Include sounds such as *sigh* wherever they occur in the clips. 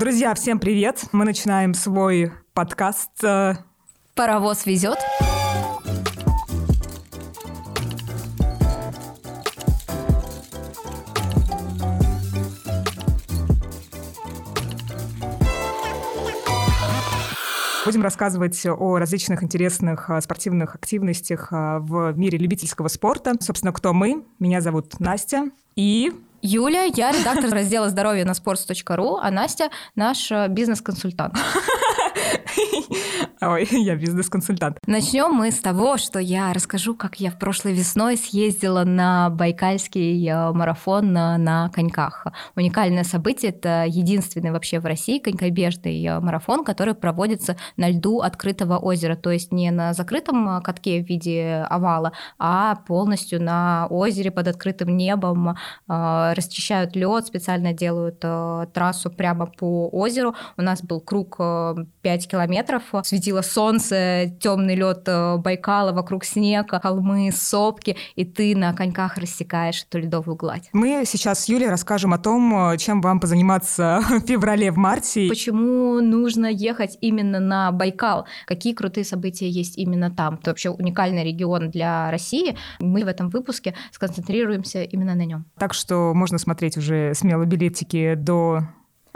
Друзья, всем привет! Мы начинаем свой подкаст. э, Паровоз везет. Будем рассказывать о различных интересных э, спортивных активностях э, в мире любительского спорта. Собственно, кто мы? Меня зовут Настя. И Юля, я редактор раздела здоровья на sports.ru, а Настя наш э, бизнес-консультант. *laughs* Ой, я бизнес-консультант. Начнем мы с того, что я расскажу, как я в прошлой весной съездила на Байкальский э, марафон на, на коньках. Уникальное событие, это единственный вообще в России конькобежный э, марафон, который проводится на льду открытого озера, то есть не на закрытом э, катке в виде овала, а полностью на озере под открытым небом, э, расчищают лед, специально делают э, трассу прямо по озеру. У нас был круг э, 5 километров, светило солнце, темный лед э, Байкала, вокруг снег, холмы, сопки, и ты на коньках рассекаешь эту ледовую гладь. Мы сейчас с Юлей расскажем о том, э, чем вам позаниматься *laughs* в феврале, в марте. Почему нужно ехать именно на Байкал? Какие крутые события есть именно там? Это вообще уникальный регион для России. Мы в этом выпуске сконцентрируемся именно на нем. Так что можно смотреть уже смело билетики до...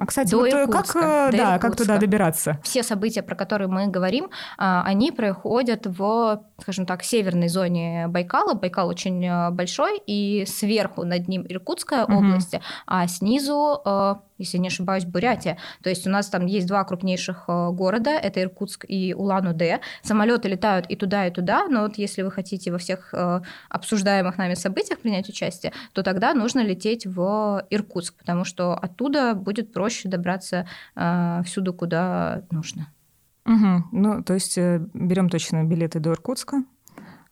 А, кстати, До вот, э, Иркутска, как, э, до да, как туда добираться? Все события, про которые мы говорим, а, они проходят в, скажем так, северной зоне Байкала. Байкал очень э, большой, и сверху над ним Иркутская Мгм. область, а снизу, если не ошибаюсь, Бурятия. То есть у нас там есть два крупнейших э, города, это Иркутск и Улан-Удэ. Самолеты летают и туда, и туда, но вот если вы хотите во всех э, обсуждаемых нами событиях принять участие, то тогда нужно лететь в Иркутск, потому что оттуда будет проще добраться э, всюду, куда нужно. Мгм. Ну, то есть берем точно билеты до Иркутска.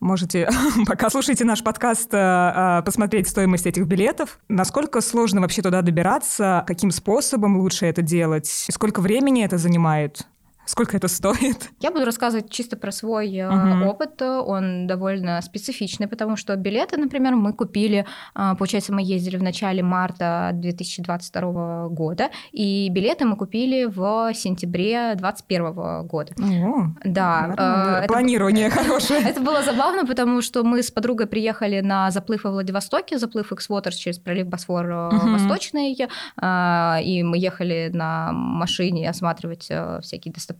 Можете, *laughs* пока слушаете наш подкаст, э, э, посмотреть стоимость этих билетов. Насколько сложно вообще туда добираться? Каким способом лучше это делать? Сколько времени это занимает? Сколько это стоит? Я буду рассказывать чисто про свой Мгм. опыт. Он довольно специфичный, потому что билеты, например, мы купили, э, получается, мы ездили в начале марта 2022 года, и билеты мы купили в сентябре 2021 года. О, Да, нормально. э, это Планирование *laughs* хорошее. Это было забавно, потому что мы с подругой приехали на заплыв во Владивостоке, заплыв X-Waters через пролив Босфор Мгм. Восточный, и мы ехали на машине осматривать всякие достопримечательности,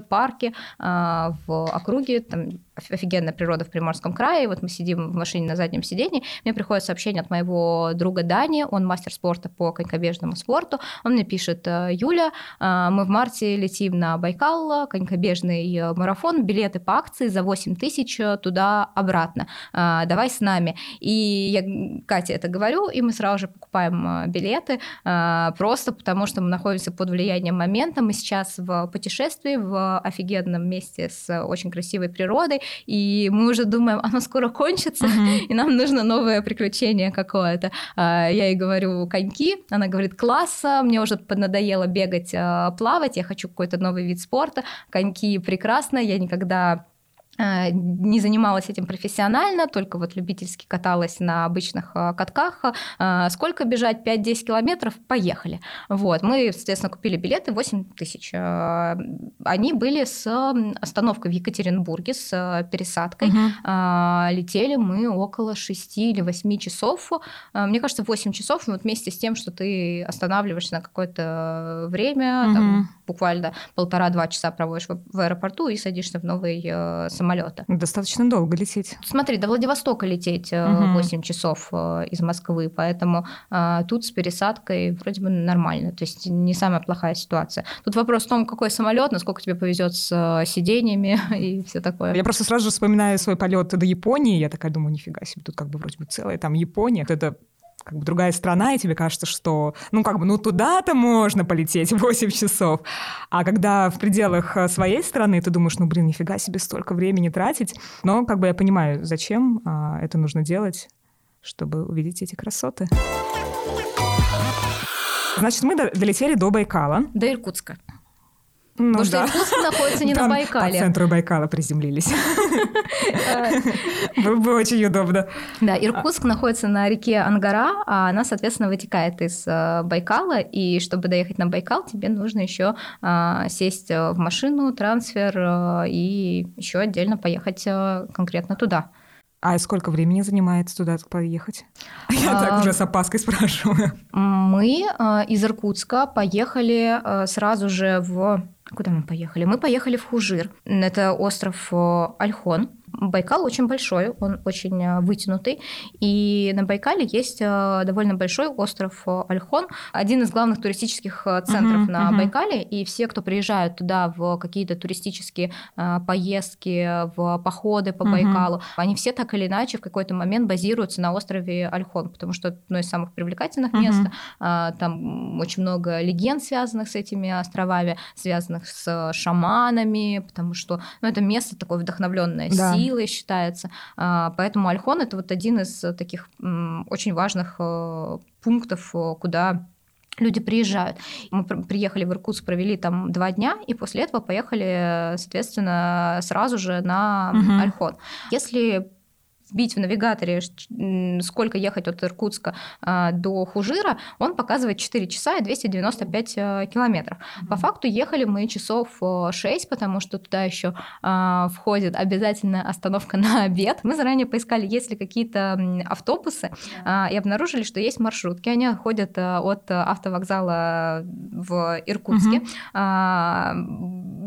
парки э, в округе, там офигенная природа в Приморском крае, вот мы сидим в машине на заднем сидении, мне приходит сообщение от моего друга Дани, он мастер спорта по конькобежному спорту, он мне пишет, «Э, Юля, э, мы в марте летим на Байкал, конькобежный э, марафон, билеты по акции за 8 тысяч туда-обратно. Давай с нами. И я Кате это говорю, и мы сразу же покупаем билеты, просто потому что мы находимся под влиянием момента. Мы сейчас в путешествии, в офигенном месте с очень красивой природой, и мы уже думаем, оно скоро кончится, Мгм. и нам нужно новое приключение какое-то. А, Я ей говорю коньки, она говорит класса, мне уже надоело бегать, а, плавать, я хочу какой-то новый вид спорта. Коньки прекрасно, я никогда не занималась этим профессионально, только вот любительски каталась на обычных а, катках. А, Сколько бежать? 5-10 километров? Поехали. Вот. Мы, соответственно, купили билеты 8 тысяч. Они были с остановкой в Екатеринбурге, с пересадкой. А, летели мы около 6 или 8 часов. Мне кажется, 8 часов вот вместе с тем, что ты останавливаешься на какое-то время, там, Мгм. Буквально полтора-два часа проводишь в, в аэропорту и садишься в новый э, самолет. Достаточно долго лететь. Смотри, до Владивостока лететь э, Мгм. 8 часов э, из Москвы, поэтому э, тут с пересадкой вроде бы нормально, то есть не самая плохая ситуация. Тут вопрос в том, какой самолет, насколько тебе повезет с э, сидениями *laughs* и все такое. Я просто сразу же вспоминаю свой полет до Японии. Я такая думаю, нифига себе, тут как бы вроде бы целая там Япония. Это как бы другая страна, и тебе кажется, что, ну, как бы, ну, туда-то можно полететь 8 часов. А когда в пределах э, своей страны, ты думаешь, ну, блин, нифига себе столько времени тратить. Но, как бы, я понимаю, зачем а, это нужно делать, чтобы увидеть эти красоты. Значит, мы до- долетели до Байкала. До Иркутска. Ну, Потому да. что Иркутск находится не Там на Байкале. По центру Байкала приземлились. Было бы очень удобно. Да, Иркутск находится на реке Ангара, а она, соответственно, вытекает из э, Байкала, и чтобы доехать на Байкал, тебе нужно еще а, сесть э, в машину, трансфер э, и еще отдельно поехать конкретно туда. А сколько времени занимается туда поехать? Я так уже с опаской спрашиваю. Мы из Иркутска поехали сразу же в Куда мы поехали? Мы поехали в Хужир. Это остров э, Альхон. Байкал очень большой, он очень э, вытянутый, и на Байкале есть э, довольно большой остров Альхон, один из главных туристических центров uh-huh, на uh-huh. Байкале, и все, кто приезжают туда в какие-то туристические поездки, в походы по uh-huh. Байкалу, они все так или иначе в какой-то момент базируются на острове Альхон, потому что это одно из самых привлекательных uh-huh. мест, там очень много легенд, связанных с этими островами, связанных с шаманами, потому что ну, это место такое вдохновленное да силой считается. А, поэтому Альхон это вот один из таких очень важных э, пунктов, э, куда люди приезжают. Мы приехали в Иркутск, провели там два дня, и после этого поехали, соответственно, сразу же на угу. Альхон. Если вбить в навигаторе, сколько ехать от Иркутска а, до Хужира, он показывает 4 часа и 295 э, километров. По факту ехали мы часов 6, потому что туда еще а, входит обязательная остановка *laughs* на обед. Мы заранее поискали, есть ли какие-то автобусы, yeah. и обнаружили, что есть маршрутки. Они ходят э, от автовокзала в Иркутске.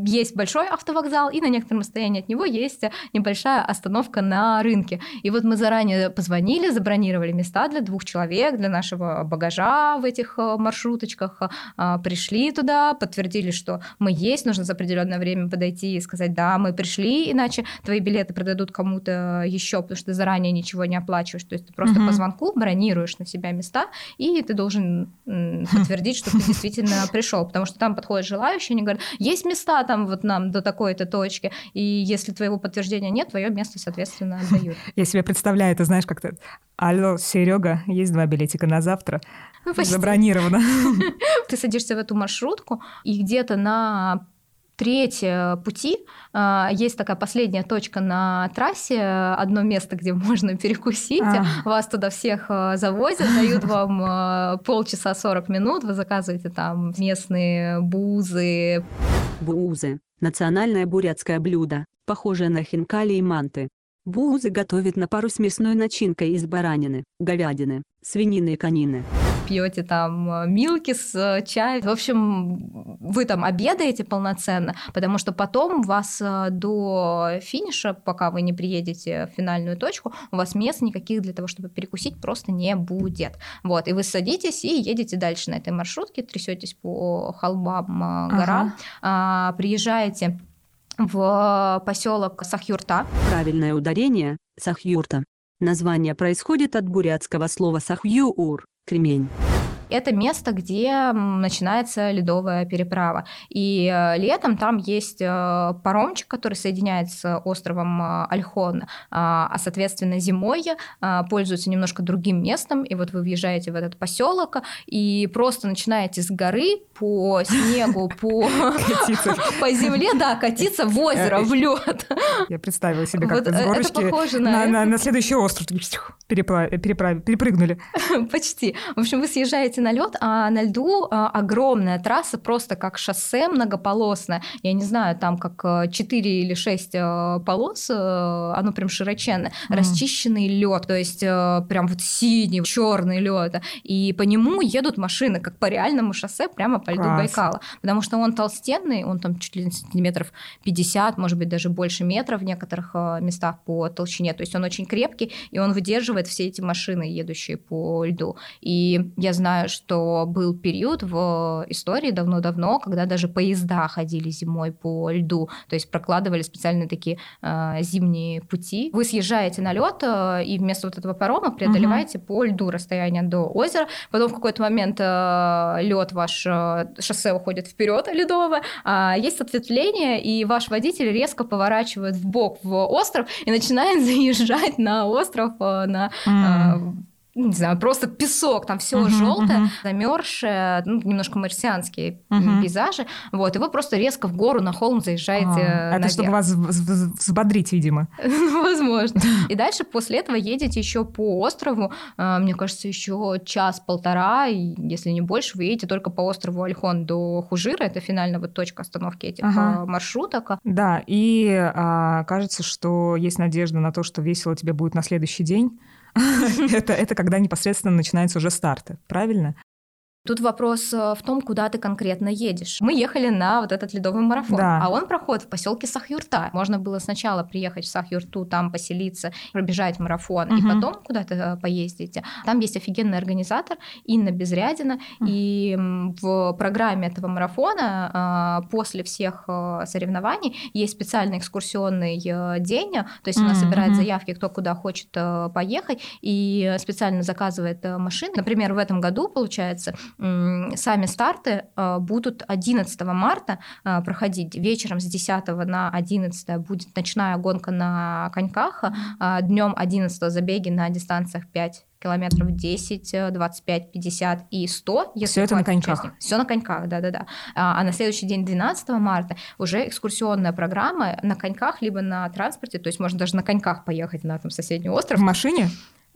Есть большой автовокзал, и на некотором расстоянии от него есть небольшая остановка на рынке. И вот мы заранее позвонили, забронировали места для двух человек, для нашего багажа в этих э, маршруточках, а, пришли туда, подтвердили, что мы есть, нужно за определенное время подойти и сказать, да, мы пришли, иначе твои билеты продадут кому-то еще, потому что ты заранее ничего не оплачиваешь, то есть ты просто угу. по звонку бронируешь на себя места, и ты должен подтвердить, что ты *laughs* действительно пришел, потому что там подходят желающие, они говорят, есть места там вот нам до такой-то точки, и если твоего подтверждения нет, твое место, соответственно, отдают. Я себе представляю, ты знаешь, как-то Алло, Серега, есть два билетика на завтра. Ну, почти. Забронировано. *laughs* Ты садишься в эту маршрутку, и где-то на третье пути а, есть такая последняя точка на трассе, одно место, где *laughs* можно перекусить. А. Вас туда всех а, завозят, дают вам полчаса 40 минут, вы заказываете там местные бузы. Бузы – национальное бурятское блюдо, похожее на хинкали и манты. Буузы готовят на пару с мясной начинкой из баранины, говядины, свинины и конины. Пьете там э, милки с э, чаем. В общем, вы там обедаете полноценно, потому что потом вас э, до финиша, пока вы не приедете в финальную точку, у вас мест никаких для того, чтобы перекусить, просто не будет. Вот, и вы садитесь и едете дальше на этой маршрутке, трясетесь по холмам, горам, ага. приезжаете в поселок Сахюрта. Правильное ударение – Сахюрта. Название происходит от бурятского слова «сахюур» – кремень. Это место, где начинается ледовая переправа. И э, летом там есть э, паромчик, который соединяет с островом э, Альхон, а, а соответственно зимой пользуется немножко другим местом. И вот вы въезжаете в этот поселок и просто начинаете с горы по снегу, по, *laughs* по земле, да, катиться в озеро, в лед. Я представила себе, как с горочки на... Следующий остров перепрыгнули. *laughs* Почти. В общем, вы съезжаете выезжаете на лед, а на льду а, огромная трасса, просто как шоссе многополосное. Я не знаю, там как 4 э, или 6 э, полос, э, оно прям широченное, mm. расчищенный лед, то есть прям вот синий, черный лед. И по нему едут машины, как по реальному шоссе, прямо по льду Класс. Байкала. Потому что он толстенный, он там чуть ли не сантиметров 50, может быть, даже больше метров в некоторых местах по толщине. То есть он очень крепкий, и он выдерживает все эти машины, едущие по льду. И я знаю, что был период в истории давно-давно, когда даже поезда ходили зимой по льду, то есть прокладывали специальные такие э, зимние пути. Вы съезжаете на лед э, и вместо вот этого парома преодолеваете угу. по льду расстояние до озера. Потом в какой-то момент э, лед ваш э, шоссе уходит вперед ледовое, а есть ответвление, и ваш водитель резко поворачивает в бок в остров и начинает *laughs* заезжать на остров э, на э, не знаю, просто песок, там все Мгм, желтое, мгм. замерзшее, ну, немножко марсианские Мгм. пейзажи. Вот, и вы просто резко в гору на холм заезжаете А, Это наверх. чтобы вас вз- вз- взбодрить, видимо. *laughs* Ну, Возможно. И дальше после этого едете еще по острову, а, мне кажется, еще час-полтора, если не больше, вы едете только по острову Альхон до Хужира, это финальная вот точка остановки этих Ага. а, маршруток. Да, и а, кажется, что есть надежда на то, что весело тебе будет на следующий день. *laughs* это, это когда непосредственно начинается уже старт, правильно? Тут вопрос э, в том, куда ты конкретно едешь. Мы ехали на вот этот ледовый марафон, Да. а он проходит в поселке Сахюрта. Можно было сначала приехать в Сахюрту, там поселиться, пробежать марафон, и Мгм. потом куда-то э, поездить. Там есть офигенный организатор Инна Безрядина, Мгм. и в программе этого марафона а, после всех э, соревнований есть специальный экскурсионный э, день, то есть она Мгм, собирает заявки, кто куда хочет э, поехать, и специально заказывает э, машины. Например, в этом году, получается, сами старты э, будут 11 марта э, проходить. Вечером с 10 на 11 будет ночная гонка на коньках, а днем 11 забеги на дистанциях 5 километров 10, э, 25, 50 и 100. Всё это на коньках? Все на коньках, да-да-да. А а на следующий день, 12 марта, уже экскурсионная программа на коньках, либо на транспорте, то есть можно даже на коньках поехать на там, соседний остров. В машине?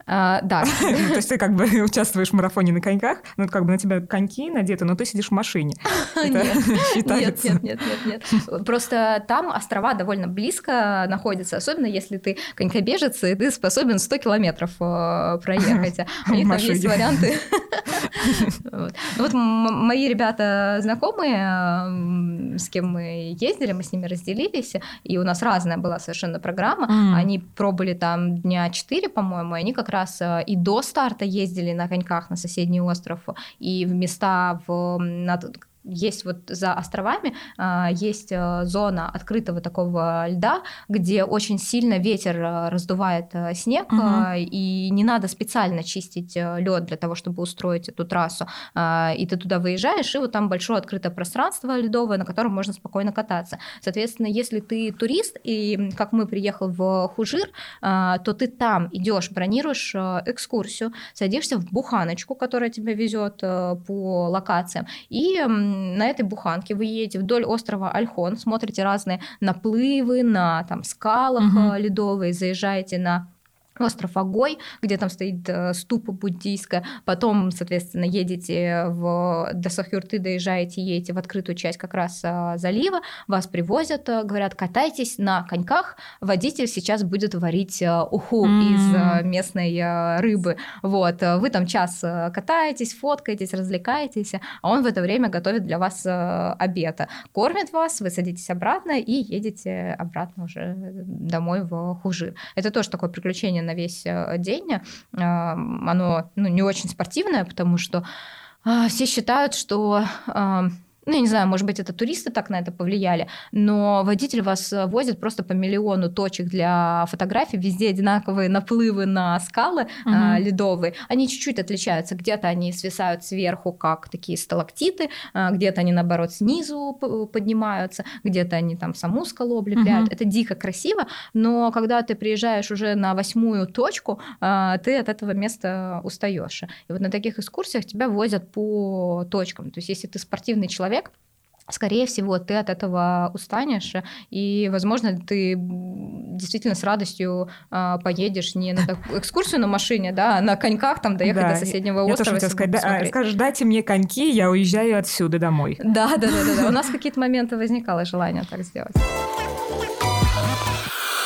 А, да, *laughs* То есть ты как бы *laughs* участвуешь в марафоне на коньках, ну, как бы на тебя коньки надеты, но ты сидишь в машине. *laughs* Нет, Нет, нет, нет, нет. Просто там острова довольно близко находятся, особенно если ты конькобежец, и ты способен 100 километров э, проехать. А У них там есть варианты. Вот. Ну мои ребята знакомые, с кем мы ездили, мы с ними разделились, и у нас разная была совершенно программа. Они пробыли там дня 4, по-моему, и они как раз э, и до старта ездили на коньках на соседний остров, и в места в, на есть вот за островами а, есть э, зона открытого такого льда, где очень сильно ветер э, раздувает э, снег, э, и не надо специально чистить лед для того, чтобы устроить эту трассу. А, И ты туда выезжаешь, и вот там большое открытое пространство ледовое, на котором можно спокойно кататься. Соответственно, если ты турист, и как мы приехал в Хужир, то ты там идешь, бронируешь экскурсию, садишься в буханочку, которая тебя везет по локациям, и на этой буханке вы едете вдоль острова Альхон, смотрите разные наплывы на там скалах э, ледовые, заезжаете на остров Огой, где там стоит э, ступа буддийская. Потом, соответственно, едете в, до Сахюрты, доезжаете, едете в открытую часть как раз э, залива, вас привозят, э, говорят, катайтесь на коньках, водитель сейчас будет варить э, уху М. из местной рыбы. Вот, вы там час катаетесь, фоткаетесь, развлекаетесь, а он в это время готовит для вас обед. Кормит вас, вы садитесь обратно и едете обратно уже домой в Хужир. Это тоже такое приключение на весь э, день. Э, Оно ну, не очень спортивное, потому что э, все считают, что э, ну, я не знаю, может быть, это туристы так на это повлияли, но водитель вас э, возит просто по миллиону точек для фотографий, везде одинаковые наплывы на скалы Мгм. а, ледовые. Они чуть-чуть отличаются. Где-то они свисают сверху, как такие сталактиты, а, где-то они, наоборот, снизу поднимаются, где-то они там саму скалу облепляют. Мгм. Это дико красиво, но когда ты приезжаешь уже на восьмую точку, а, ты от этого места устаешь. И вот на таких экскурсиях тебя возят по точкам. То есть если ты спортивный человек, скорее всего, ты от этого устанешь, и, возможно, ты действительно с радостью а, поедешь не на такую экскурсию на машине, да, а на коньках там доехать Да, до соседнего Я тоже острова. чтобы сказать, да, а, скажешь, дайте мне коньки, я уезжаю отсюда домой. Да, да, да, да, да. У нас какие-то моменты возникало желание так сделать.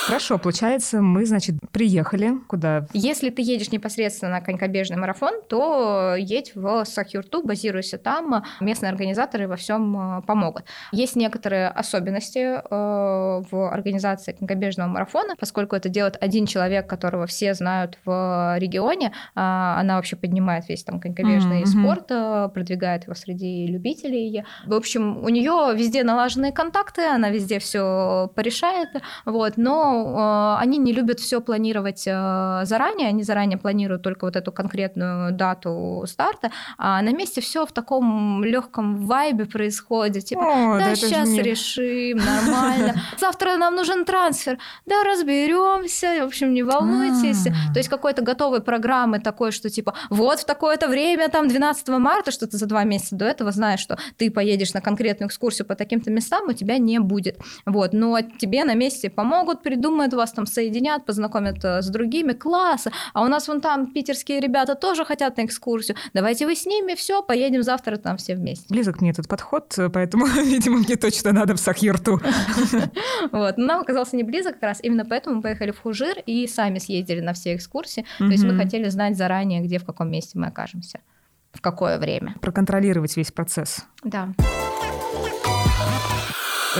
Хорошо, получается, мы, значит, приехали куда? Если ты едешь непосредственно на конькобежный марафон, то едь в Сахюрту, базируйся там, местные организаторы во всем помогут. Есть некоторые особенности э, в организации конькобежного марафона, поскольку это делает один человек, которого все знают в регионе, а она вообще поднимает весь там конькобежный Мгм. спорт, э, продвигает его среди любителей. В общем, у нее везде налаженные контакты, она везде все порешает, вот, но Э, они не любят все планировать э, заранее, они заранее планируют только вот эту конкретную дату старта, а на месте все в таком легком вайбе происходит. Типа, О, да, да сейчас решим, нормально. *laughs* Завтра нам нужен трансфер. Да, разберемся. В общем, не волнуйтесь. А. То есть какой-то готовой программы такой, что типа вот в такое-то время, там 12 марта, что ты за два месяца до этого знаешь, что ты поедешь на конкретную экскурсию по таким-то местам, у тебя не будет. Вот. Но тебе на месте помогут, придумают, вас там соединят, познакомят э, с другими. Класс! А у нас вон там питерские ребята тоже хотят на экскурсию. Давайте вы с ними, все, поедем завтра там все вместе. Близок мне этот подход, поэтому, *laughs* видимо, мне точно надо в Сахирту. *laughs* Вот. Нам оказался не близок как раз. Именно поэтому мы поехали в Хужир и сами съездили на все экскурсии. То есть мы хотели знать заранее, где, в каком месте мы окажемся, в какое время. Проконтролировать весь процесс. Да.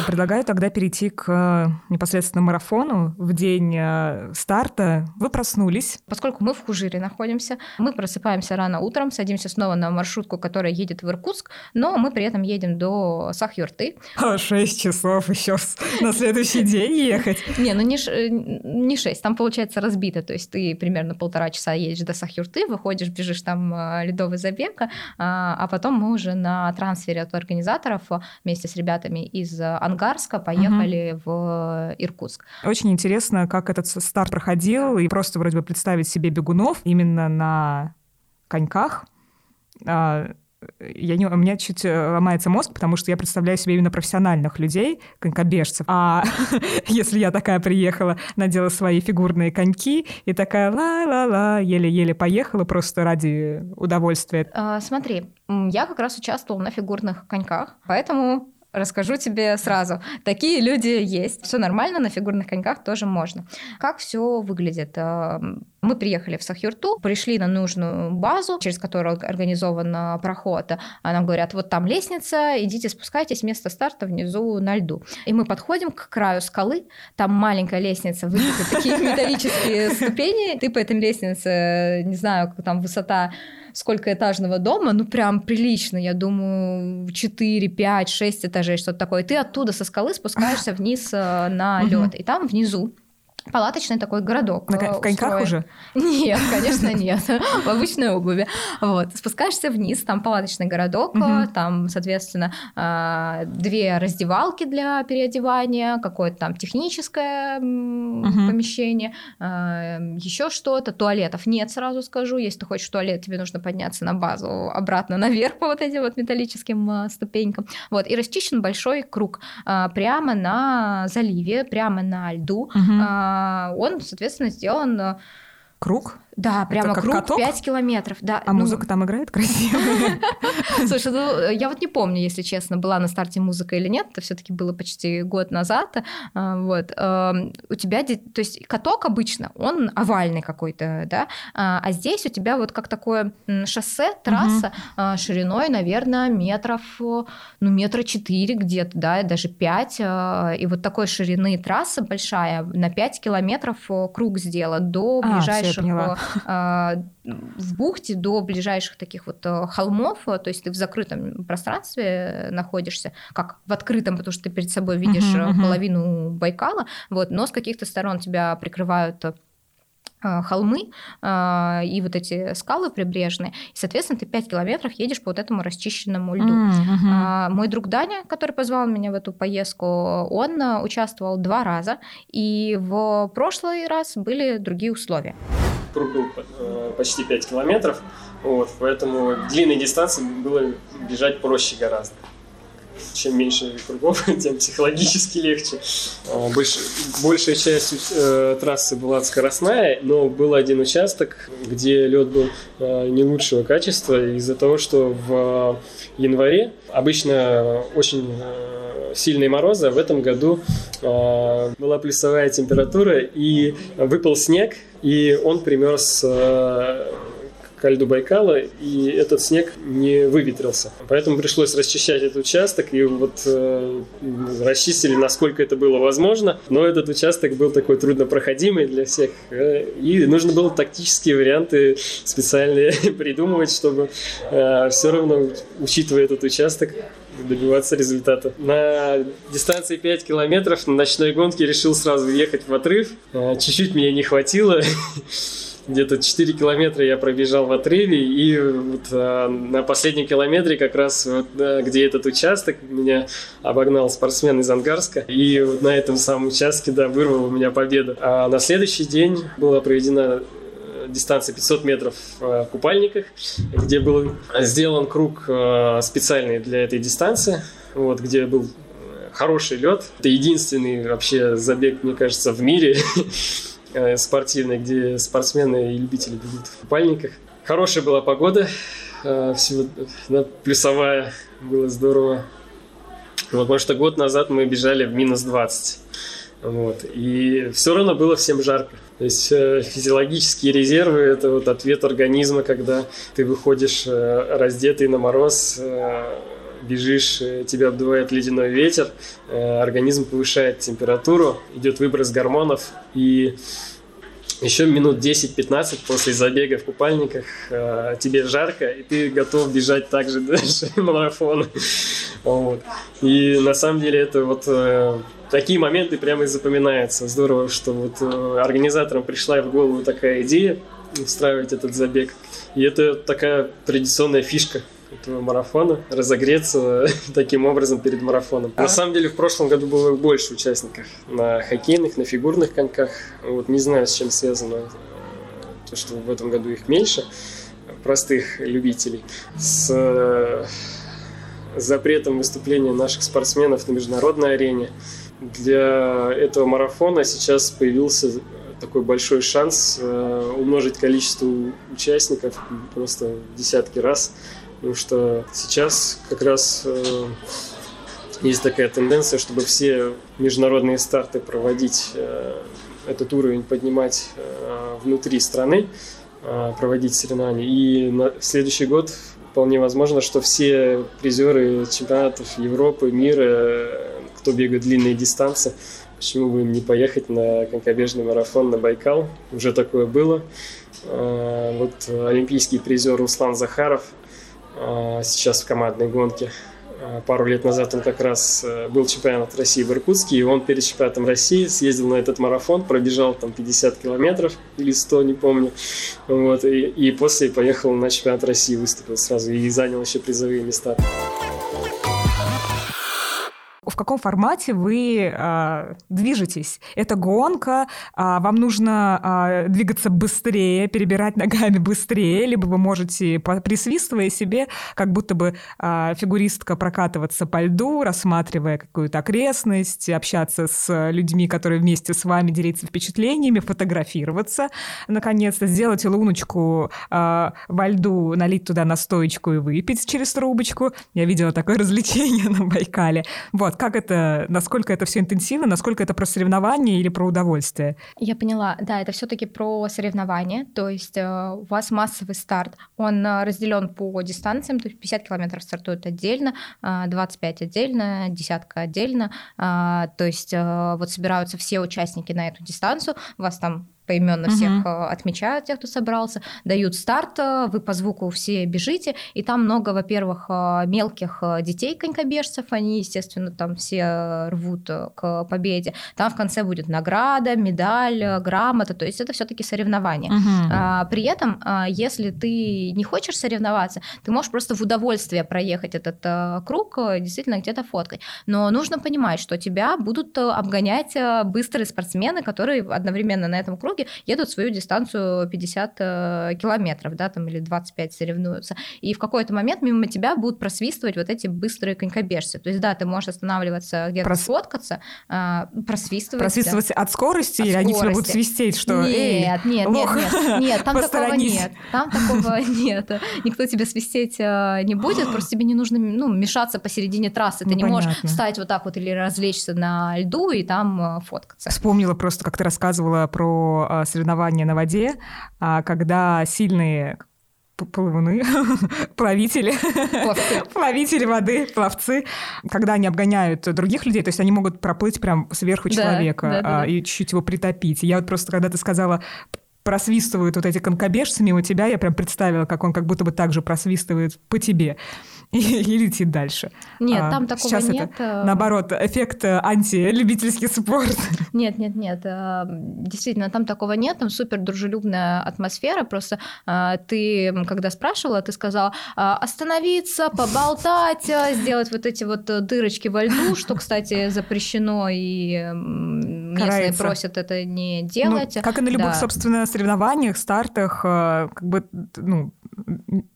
Предлагаю тогда перейти к э, непосредственно марафону. В день э, старта вы проснулись. Поскольку мы в Хужире находимся, мы просыпаемся рано утром, садимся снова на маршрутку, которая едет в Иркутск, но мы при этом едем до Сахюрты. Шесть часов еще на следующий день ехать. Не, ну не, э, не 6, там получается разбито, то есть ты примерно полтора часа едешь до Сахюрты, выходишь, бежишь там ледовый забег, а потом мы уже на трансфере от организаторов вместе с ребятами из Ангарска поехали в Иркутск. Очень интересно, как этот старт проходил, и просто вроде бы представить себе бегунов именно на коньках. А, Я не, у меня чуть э, ломается мозг, потому что я представляю себе именно профессиональных людей, конькобежцев. А *laughs* если я такая приехала, надела свои фигурные коньки и такая ла-ла-ла, еле-еле поехала просто ради удовольствия. А, Смотри, я как раз участвовала на фигурных коньках, поэтому расскажу тебе сразу. Такие люди есть. Все нормально, на фигурных коньках тоже можно. Как все выглядит? А, Мы приехали в Сахюрту, пришли на нужную базу, через которую организован а, проход. А Нам говорят, вот там лестница, идите спускайтесь, место старта внизу на льду. И мы подходим к краю скалы, там маленькая лестница, выбиты такие *laughs* металлические ступени. Ты по этой лестнице, не знаю, как там высота сколько этажного дома, ну прям прилично, я думаю, 4, 5, 6 этажей, что-то такое. И ты оттуда со скалы спускаешься вниз э, на лед. И там внизу палаточный такой городок. На э, в коньках устроен. уже? *laughs* Нет, конечно, нет. *laughs* В обычной обуви. Вот. Спускаешься вниз, там палаточный городок, э, там, соответственно, э, две раздевалки для переодевания, какое-то там техническое помещение, еще что-то. Туалетов нет, сразу скажу. Если ты хочешь туалет, тебе нужно подняться на базу обратно наверх *laughs* по вот этим вот металлическим ступенькам. Вот. И расчищен большой круг прямо на заливе, прямо на льду. Мгм. А, Он, соответственно, сделан, э, Круг? Да, прямо круг каток? 5 километров. Да, А ну, музыка там играет красивая? *laughs* Слушай, ну, я вот не помню, если честно, была на старте музыка или нет. Это все-таки было почти год назад. А, Вот. У тебя, то есть каток обычно, он овальный какой-то, да, а а здесь у тебя вот как такое шоссе, трасса а, шириной, наверное, метров, ну, метра четыре где-то, да, даже пять. а, И вот такой ширины трасса большая, на 5 километров круг сделан до А, а, в бухте до ближайших таких вот э, холмов, э, то есть ты в закрытом пространстве находишься, как в открытом, потому что ты перед собой видишь э, половину Байкала, вот, но с каких-то сторон тебя прикрывают холмы э, и вот эти скалы прибрежные, и, соответственно, ты 5 километров едешь по вот этому расчищенному льду. А, Мой друг Даня, который позвал меня в эту поездку, он э, участвовал два раза, и в прошлый раз были другие условия. Круг был э, почти 5 километров, вот, поэтому длинной дистанции было бежать проще гораздо. Чем меньше кругов, *laughs* тем психологически легче. Э, Больш, большая часть э, трассы была скоростная, но был один участок, где лед был э, не лучшего качества из-за того, что в январе обычно очень э, сильные морозы, а в этом году э, была плюсовая температура и выпал снег, и он примерз э, к льду Байкала, и этот снег не выветрился. Поэтому пришлось расчищать этот участок, и вот э, расчистили, насколько это было возможно, но этот участок был такой труднопроходимый для всех, э, и нужно было тактические варианты специальные *laughs* придумывать, чтобы все равно, учитывая этот участок, добиваться результата. На дистанции 5 километров на ночной гонке решил сразу ехать в отрыв. А, чуть-чуть мне не хватило. *laughs* Где-то 4 километра я пробежал в отрыве, и вот а, на последнем километре как раз вот, а, где этот участок меня обогнал спортсмен из Ангарска, и вот на этом самом участке, да, вырвал у меня победу. А на следующий день была проведена дистанция 500 метров в купальниках, где был сделан круг э, специальный для этой дистанции, вот, где был хороший лед. Это единственный вообще забег, мне кажется, в мире *laughs* э, спортивный, где спортсмены и любители бегут в купальниках. Хорошая была погода, э, всего, да, плюсовая, было здорово. Вот, потому что год назад мы бежали в минус 20. Вот, и все равно было всем жарко. То есть э, физиологические резервы – это вот ответ организма, когда ты выходишь э, раздетый на мороз, э, бежишь, тебя обдувает ледяной ветер, организм повышает температуру, идет выброс гормонов, и еще минут 10-15 после забега в купальниках тебе жарко, и ты готов бежать также *laughs* дальше марафон. Вот. И на самом деле это вот такие моменты прямо и запоминаются. Здорово, что вот э, организаторам пришла в голову такая идея устраивать этот забег. И это такая традиционная фишка этого марафона, разогреться *laughs* таким образом перед марафоном. На самом деле в прошлом году было больше участников на хоккейных, на фигурных коньках. Вот не знаю, с чем связано э, то, что в этом году их меньше, простых любителей. С э, запретом выступления наших спортсменов на международной арене для этого марафона сейчас появился такой большой шанс э, умножить количество участников просто в десятки раз, потому что сейчас как раз э, есть такая тенденция, чтобы все международные старты проводить, э, этот уровень поднимать внутри страны, проводить соревнования. И на следующий год вполне возможно, что все призеры чемпионатов Европы, мира кто бегает длинные дистанции, почему бы им не поехать на конькобежный марафон на Байкал? Уже такое было. А, вот олимпийский призер Руслан Захаров сейчас в командной гонке. А, пару лет назад он как раз э, был чемпионат России в Иркутске, и он перед чемпионатом России съездил на этот марафон, пробежал там 50 километров или 100, не помню. Вот, и, и после поехал на чемпионат России, выступил сразу и занял еще призовые места в каком формате вы э, движетесь. Это гонка, э, вам нужно э, двигаться быстрее, перебирать ногами быстрее, либо вы можете, присвистывая себе, как будто бы э, фигуристка прокатываться по льду, рассматривая какую-то окрестность, общаться с людьми, которые вместе с вами делиться впечатлениями, фотографироваться, наконец-то сделать луночку э, во льду, налить туда настоечку и выпить через трубочку. Я видела такое *laughs* развлечение на Байкале. Вот, как это, насколько это все интенсивно, насколько это про соревнования или про удовольствие? Я поняла, да, это все-таки про соревнования, то есть э, у вас массовый старт, он э, разделен по дистанциям, то есть 50 километров стартует отдельно, 25 э, отдельно, десятка отдельно, то есть вот собираются все участники на эту дистанцию, у вас там поименно всех угу. отмечают, тех, кто собрался, дают старт, э, вы по звуку все бежите, и там много, во-первых, э, мелких детей конькобежцев, они, естественно, там все рвут к победе. Там в конце будет награда, медаль, грамота, то есть это все-таки соревнование. Угу. А, при этом, если ты не хочешь соревноваться, ты можешь просто в удовольствие проехать этот круг, действительно где-то фоткать. Но нужно понимать, что тебя будут обгонять быстрые спортсмены, которые одновременно на этом круге дороге едут свою дистанцию 50 э, километров, да, там или 25 соревнуются. И в какой-то момент мимо тебя будут просвистывать вот эти быстрые конькобежцы. То есть, да, ты можешь останавливаться где-то Прос... сфоткаться, просвистывать. Просвистывать да. от скорости, от или скорости. они тебя будут свистеть, что Нет, Эй, нет, нет, нет, *laughs* нет, там такого нет. Там такого *laughs* нет. Никто тебя свистеть э, не будет, просто тебе не нужно ну, мешаться посередине трассы. Ты ну, не понятно. можешь встать вот так вот или развлечься на льду и там э, фоткаться. Вспомнила просто, как ты рассказывала про а, соревнования на воде, а, когда сильные плавуны, *laughs* плавители, *laughs* плавители воды, пловцы, когда они обгоняют других людей, то есть они могут проплыть прям сверху человека да, да, да. и чуть-чуть его притопить. Я вот просто, когда ты сказала просвистывают вот эти конкобежцы мимо тебя, я прям представила, как он как будто бы так же просвистывает по тебе. И, *laughs* и летит дальше. Нет, А, там такого сейчас нет. это, Наоборот, эффект э, антилюбительский *laughs* спорт. Нет, нет, нет. э, Действительно, там такого нет. Там супер дружелюбная атмосфера. Просто э, ты, когда спрашивала, ты сказала остановиться, поболтать, сделать вот эти вот дырочки во льду, что, кстати, запрещено, и местные Карается. просят это не Ну, делать. как и на любых, Да. собственно, соревнованиях, стартах, как бы, ну,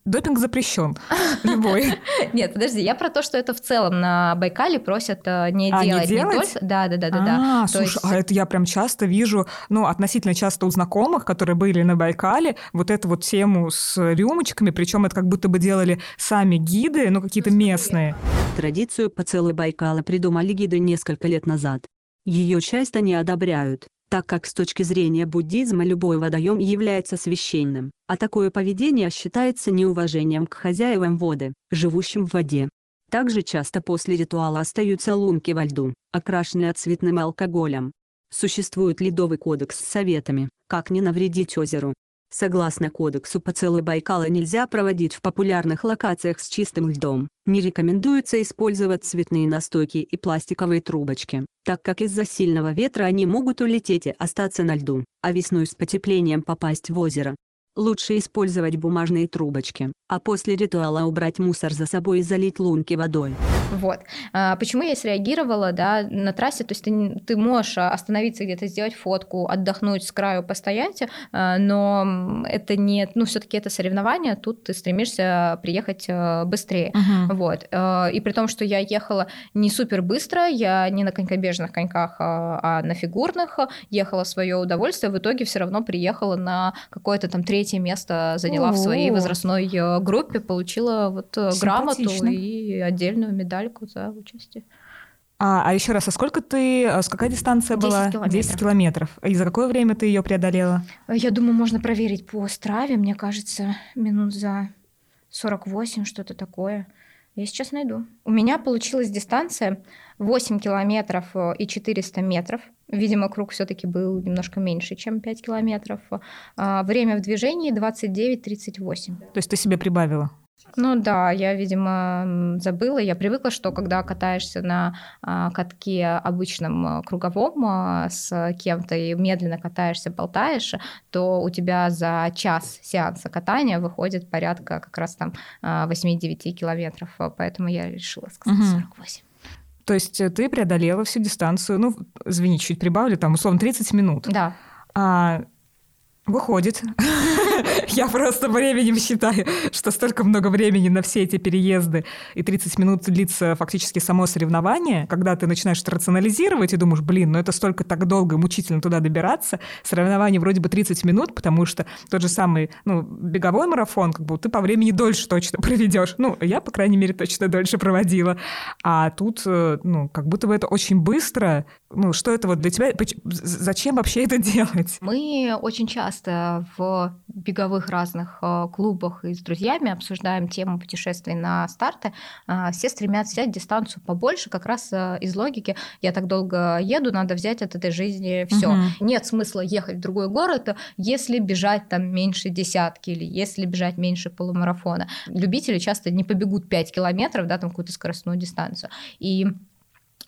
допинг запрещен. *laughs* Любой. Нет, подожди, я про то, что это в целом на Байкале просят э, не А, не делать. делать? только- Да, да, да, да, да. А, То слушай, есть- а это я прям часто вижу, ну, относительно часто у знакомых, которые были на Байкале, вот эту вот тему с рюмочками, причем это как будто бы делали сами гиды, ну, какие-то местные. Традицию поцелуй Байкала придумали гиды несколько лет назад. Ее часто не одобряют, так как с точки зрения буддизма любой водоем является священным, а такое поведение считается неуважением к хозяевам воды, живущим в воде. Также часто после ритуала остаются лунки во льду, окрашенные цветным алкоголем. Существует ледовый кодекс с советами, как не навредить озеру. Согласно кодексу поцелуй Байкала нельзя проводить в популярных локациях с чистым льдом. Не рекомендуется использовать цветные настойки и пластиковые трубочки, так как из-за сильного ветра они могут улететь и остаться на льду, а весной с потеплением попасть в озеро. Лучше использовать бумажные трубочки, а после ритуала убрать мусор за собой и залить лунки водой. Вот. А, Почему я среагировала, да, на трассе, то есть ты, ты можешь а, остановиться где-то, сделать фотку, отдохнуть с краю, постоять, а, но это не, ну, все таки это соревнование, тут ты стремишься приехать а, быстрее. Вот. э, И при том, что я ехала не супер быстро, я не на конькобежных коньках, а а на фигурных, ехала свое удовольствие, в итоге все равно приехала на какое-то там третье место, заняла в своей возрастной э, группе, получила вот э, грамоту и отдельную медальку за участие. А, а еще раз, а сколько ты, а, с какая дистанция 10 была? километров. 10 километров. И за какое время ты ее преодолела? Я думаю, можно проверить по страве, мне кажется, минут за 48, что-то такое. Я сейчас найду. У меня получилась дистанция 8 километров э, и 400 метров. Видимо, круг все-таки был немножко меньше, чем 5 километров. А, Время в движении 29-38. То есть ты себе прибавила? Ну да, я, видимо, забыла. Я привыкла, что когда катаешься на а, катке обычном а, круговом а, с кем-то и медленно катаешься, болтаешь, то у тебя за час сеанса катания выходит порядка как раз там а, 8-9 километров. Поэтому я решила сказать Мгм. 48. То есть э, ты преодолела всю дистанцию, ну, извини, чуть прибавлю, там, условно, 30 минут. Да. А, выходит. *laughs* *laughs* Я просто временем считаю, что столько много времени на все эти переезды, и 30 минут длится фактически само соревнование, когда ты начинаешь это рационализировать и думаешь, блин, ну это столько так долго и мучительно туда добираться. Соревнование вроде бы 30 минут, потому что тот же самый, ну, беговой марафон, как бы ты по времени дольше точно *laughs* проведешь. Ну, я, по крайней мере, точно дольше проводила. А тут, э, ну, как будто бы это очень быстро. Ну, что это вот для тебя? Зачем вообще это *laughs* делать? Мы очень часто в беговых разных э, клубах и с друзьями обсуждаем тему путешествий на старты. А, Все стремятся взять дистанцию побольше, как раз э, из логики «я так долго еду, надо взять от этой жизни все. Мгм. Нет смысла ехать в другой город, если бежать там меньше десятки или если бежать меньше полумарафона. Любители часто не побегут 5 километров, да, там какую-то скоростную дистанцию. И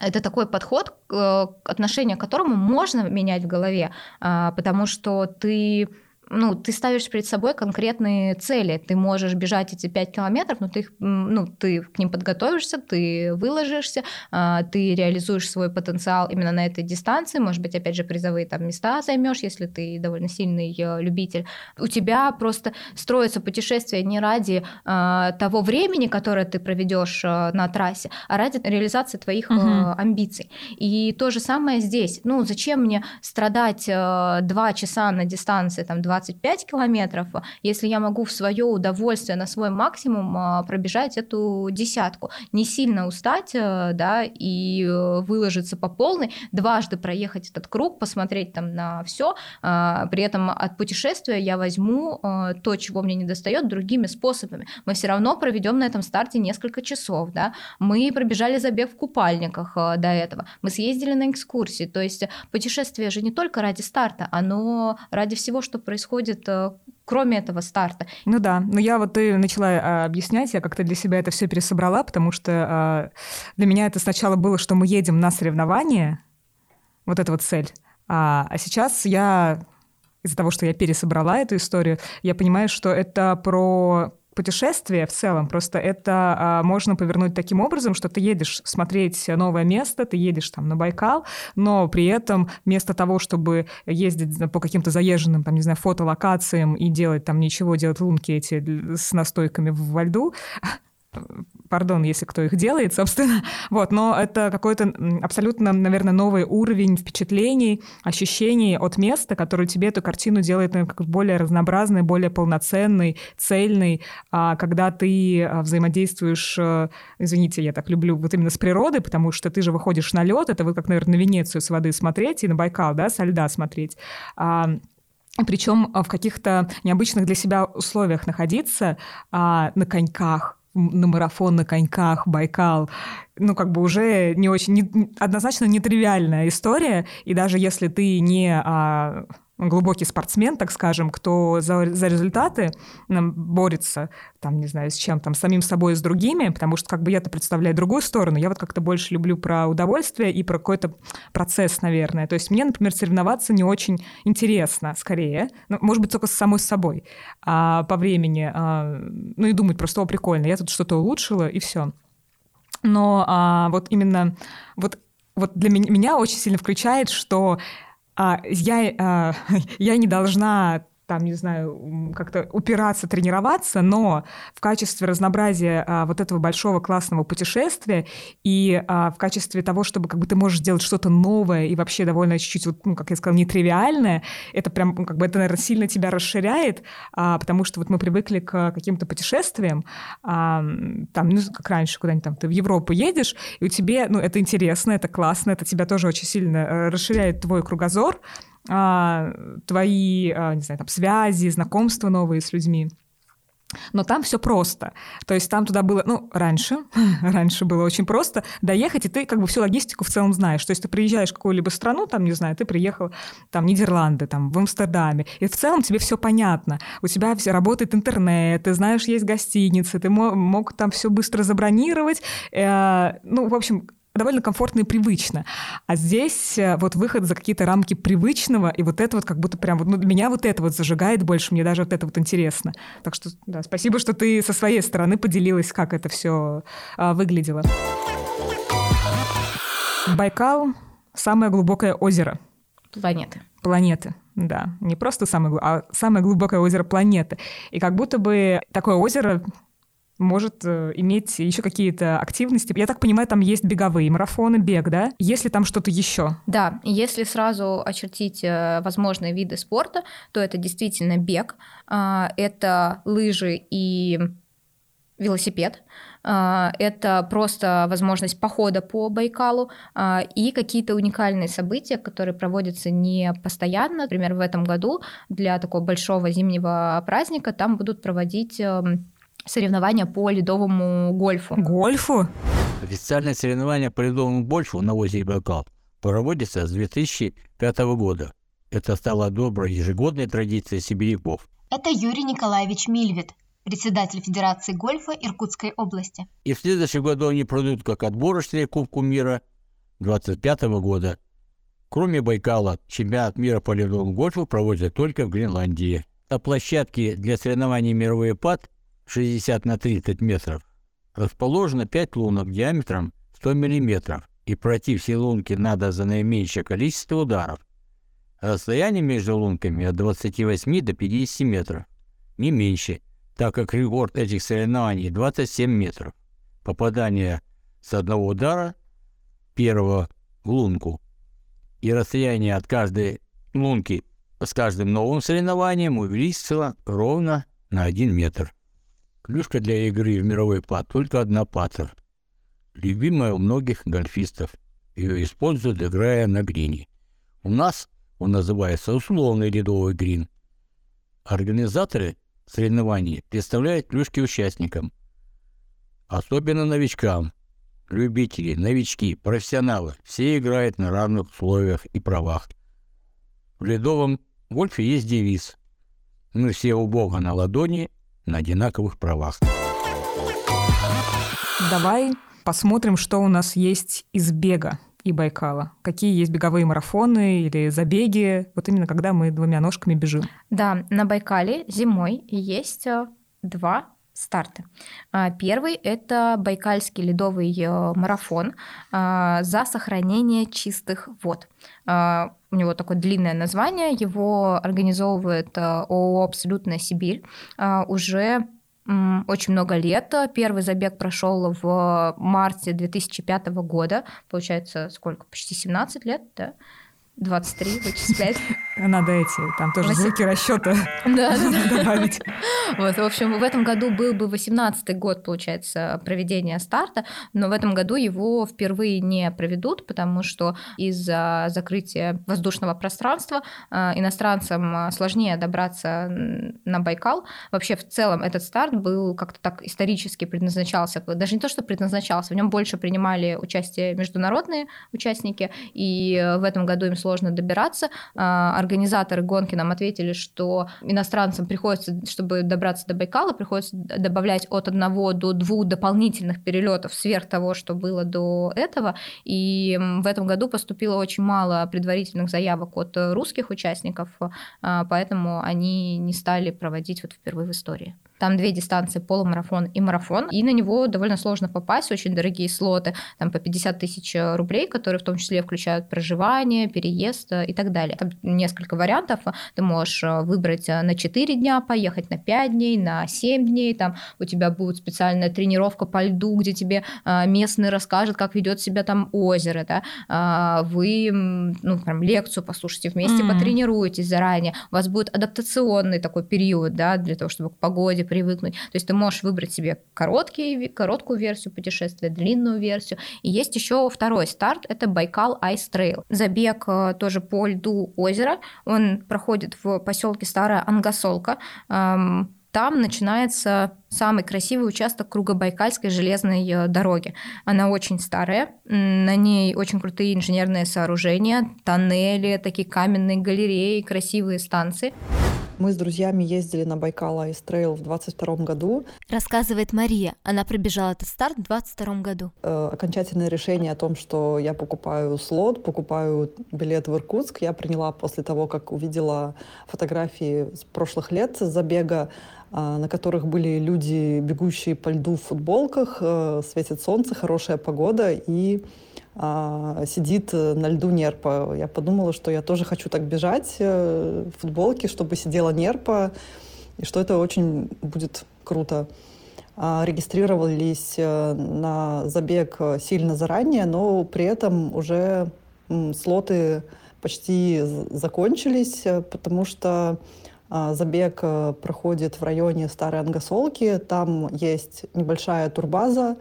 это такой подход, э, отношение к которому можно менять в голове, а, потому что ты ну, ты ставишь перед собой конкретные цели. Ты можешь бежать эти 5 километров, но ты, их, ну, ты к ним подготовишься, ты выложишься, а, ты реализуешь свой потенциал именно на этой дистанции. Может быть, опять же, призовые там места займешь, если ты довольно сильный э, любитель. У тебя просто строится путешествие не ради а, того времени, которое ты проведешь э, на трассе, а ради реализации твоих Мгм. амбиций. И то же самое здесь. Ну, зачем мне страдать э, два часа на дистанции, там, 25 километров, если я могу в свое удовольствие на свой максимум э, пробежать эту десятку, не сильно устать, э, да, и э, выложиться по полной, дважды проехать этот круг, посмотреть там на все, при этом от путешествия я возьму э, то, чего мне не достает, другими способами. Мы все равно проведем на этом старте несколько часов, да, мы пробежали забег в купальниках до этого, мы съездили на экскурсии, то есть путешествие же не только ради старта, оно ради всего, что происходит э, кроме этого старта. Ну да, но я вот ты начала а, объяснять, я как-то для себя это все пересобрала, потому что а, для меня это сначала было, что мы едем на соревнования, вот эта вот цель, а, а сейчас я из-за того, что я пересобрала эту историю, я понимаю, что это про путешествие в целом, просто это а, можно повернуть таким образом, что ты едешь смотреть новое место, ты едешь там на Байкал, но при этом вместо того, чтобы ездить по каким-то заезженным, там, не знаю, фотолокациям и делать там ничего, делать лунки эти с настойками во льду, пардон, если кто их делает, собственно. *laughs* Вот, но это какой-то абсолютно, наверное, новый уровень впечатлений, ощущений от места, который тебе эту картину делает наверное, как более разнообразной, более полноценной, цельной, а когда ты а, взаимодействуешь, э, извините, я так люблю вот именно с природой, потому что ты же выходишь на лед, это вы как, наверное, на Венецию с воды смотреть и на Байкал, да, со льда смотреть. А, причем в каких-то необычных для себя условиях находиться, а, на коньках, на марафон на коньках, Байкал, ну, как бы уже не очень, не, однозначно нетривиальная история, и даже если ты не а, глубокий спортсмен, так скажем, кто за, за результаты борется, там, не знаю, с чем, там, с самим собой и с другими, потому что как бы я-то представляю другую сторону, я вот как-то больше люблю про удовольствие и про какой-то процесс, наверное. То есть мне, например, соревноваться не очень интересно, скорее, ну, может быть, только с самой собой а, по времени, а, ну и думать просто, о, прикольно, я тут что-то улучшила, и все. Но а, вот именно вот, вот для меня, меня очень сильно включает, что а, я, а, *laughs* я не должна там, не знаю, как-то упираться, тренироваться, но в качестве разнообразия а, вот этого большого классного путешествия и а, в качестве того, чтобы как бы ты можешь делать что-то новое и вообще довольно чуть-чуть, вот, ну, как я сказала, нетривиальное, это прям, ну, как бы это, наверное, сильно тебя расширяет, а, потому что вот мы привыкли к каким-то путешествиям, а, там, ну, как раньше, куда-нибудь там ты в Европу едешь, и у тебя, ну, это интересно, это классно, это тебя тоже очень сильно э, расширяет твой кругозор, а, твои, а, не знаю, там, связи, знакомства новые с людьми. Но там все просто. То есть там туда было, ну, раньше, *laughs* раньше было очень просто доехать, и ты как бы всю логистику в целом знаешь. То есть ты приезжаешь в какую-либо страну, там, не знаю, ты приехал там в Нидерланды, там, в Амстердаме, и в целом тебе все понятно. У тебя все работает интернет, ты знаешь, есть гостиницы, ты мог, мог там все быстро забронировать. Э, ну, в общем, довольно комфортно и привычно. А здесь э, вот выход за какие-то рамки привычного, и вот это вот как будто прям, ну, меня вот это вот зажигает больше, мне даже вот это вот интересно. Так что, да, спасибо, что ты со своей стороны поделилась, как это все а, выглядело. Байкал — самое глубокое озеро. Планеты. Планеты, да. Не просто самое, а самое глубокое озеро планеты. И как будто бы такое озеро может э, иметь еще какие-то активности. Я так понимаю, там есть беговые марафоны, бег, да? Есть ли там что-то еще? Да, если сразу очертить э, возможные виды спорта, то это действительно бег, э, это лыжи и велосипед, это просто возможность похода по Байкалу и какие-то уникальные события, которые проводятся не постоянно. Например, в этом году для такого большого зимнего праздника там будут проводить эм, соревнования по ледовому гольфу. Гольфу? Официальное соревнование по ледовому гольфу на озере Байкал проводится с 2005 года. Это стало доброй ежегодной традицией сибиряков. Это Юрий Николаевич Мильвит, председатель Федерации гольфа Иркутской области. И в следующем году они пройдут как отборочные Кубку мира 2025 года. Кроме Байкала, чемпионат мира по ледовому гольфу проводят только в Гренландии. На площадке для соревнований «Мировой пад» 60 на 30 метров, расположено 5 лунок диаметром 100 мм, и пройти все лунки надо за наименьшее количество ударов. Расстояние между лунками от 28 до 50 метров, не меньше, так как рекорд этих соревнований 27 метров. Попадание с одного удара первого в лунку и расстояние от каждой лунки с каждым новым соревнованием увеличится ровно на 1 метр. Клюшка для игры в мировой пад только одна паттер. Любимая у многих гольфистов. Ее используют, играя на грине. У нас он называется условный ледовый грин. Организаторы соревнований представляют клюшки участникам. Особенно новичкам. Любители, новички, профессионалы. Все играют на равных условиях и правах. В ледовом гольфе есть девиз Мы все у Бога на ладони, на одинаковых правах. Давай посмотрим, что у нас есть из бега и Байкала. Какие есть беговые марафоны или забеги, вот именно когда мы двумя ножками бежим. Да, на Байкале зимой есть э, два старты. А, первый – это Байкальский ледовый э, марафон а, за сохранение чистых вод. А, у него такое длинное название, его организовывает э, ООО «Абсолютная Сибирь» уже очень много лет. Первый забег прошел в марте 2005 года. Получается, сколько? Почти 17 лет, да? 23 вычислять. Надо эти, там тоже звуки расчета добавить. Вот, в общем, в этом году был бы 18-й год, получается, проведения старта, но в этом году его впервые не проведут, потому что из-за закрытия воздушного пространства э, иностранцам сложнее добраться на Байкал. Вообще, в целом, этот старт был как-то так исторически предназначался, даже не то, что предназначался, в нем больше принимали участие международные участники, и в этом году им сложно добираться. А, организаторы гонки нам ответили, что иностранцам приходится, чтобы добраться до Байкала, приходится добавлять от одного до двух дополнительных перелетов сверх того, что было до этого. И в этом году поступило очень мало предварительных заявок от русских участников, а, поэтому они не стали проводить вот впервые в истории. Там две дистанции, полумарафон и марафон, и на него довольно сложно попасть, очень дорогие слоты, там по 50 тысяч рублей, которые в том числе включают проживание, переезд э, и так далее. Там несколько вариантов. Ты можешь э, выбрать э, на 4 дня, поехать на 5 дней, на 7 дней, там у тебя будет специальная тренировка по льду, где тебе местный расскажет, как ведет себя там озеро, да, а, вы, ну, прям лекцию послушайте вместе, mm-hmm. потренируетесь заранее, у вас будет адаптационный такой период, да, для того, чтобы к погоде привыкнуть. То есть ты можешь выбрать себе короткий, короткую версию путешествия, длинную версию. И есть еще второй старт, это Байкал Ice Trail. Забег э, тоже по льду озера. Он проходит в поселке Старая Ангасолка. Там начинается самый красивый участок Кругобайкальской железной э, дороги. Она очень старая, на ней очень крутые инженерные сооружения, тоннели, такие каменные галереи, красивые станции. Мы с друзьями ездили на Baikal Ice Trail в 22 году. Рассказывает Мария. Она пробежала этот старт в 22 году. Э, окончательное решение о том, что я покупаю слот, покупаю билет в Иркутск, я приняла после того, как увидела фотографии с прошлых лет забега, э, на которых были люди, бегущие по льду в футболках, э, светит солнце, хорошая погода и а, сидит э, на льду нерпа. Я подумала, что я тоже хочу так бежать э, в футболке, чтобы сидела нерпа, и что это очень будет круто. А, регистрировались э, на забег сильно заранее, но при этом уже слоты почти закончились, потому что а, забег проходит в районе Старой Ангосолки. Там есть небольшая турбаза,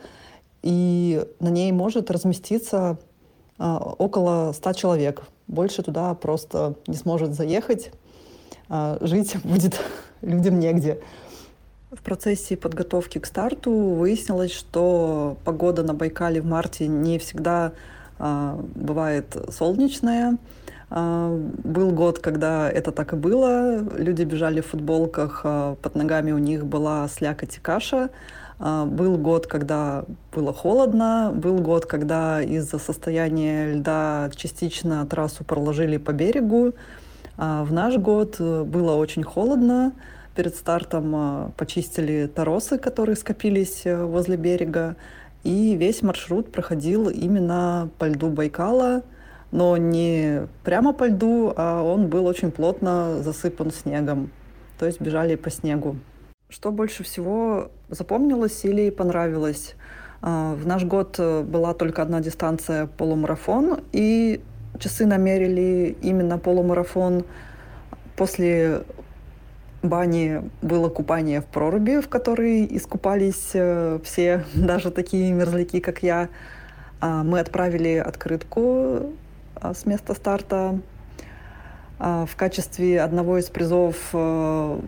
и на ней может разместиться а, около 100 человек. Больше туда просто не сможет заехать. А, жить *laughs* будет людям негде. В процессе подготовки к старту выяснилось, что погода на Байкале в марте не всегда а, бывает солнечная. Был год, когда это так и было. Люди бежали в футболках, под ногами у них была слякоть и каша. А, был год, когда было холодно, был год, когда из-за состояния льда частично трассу проложили по берегу. А, в наш год э, было очень холодно. Перед стартом а, почистили торосы, которые скопились э, возле берега. И весь маршрут проходил именно по льду Байкала, но не прямо по льду, а он был очень плотно засыпан снегом. То есть бежали по снегу. Что больше всего запомнилось или понравилось? А, в наш год э, была только одна дистанция полумарафон, и часы намерили именно полумарафон. После бани было купание в проруби, в которой искупались э, все, *laughs* даже такие мерзляки, как я. А, мы отправили открытку а, с места старта. В качестве одного из призов э,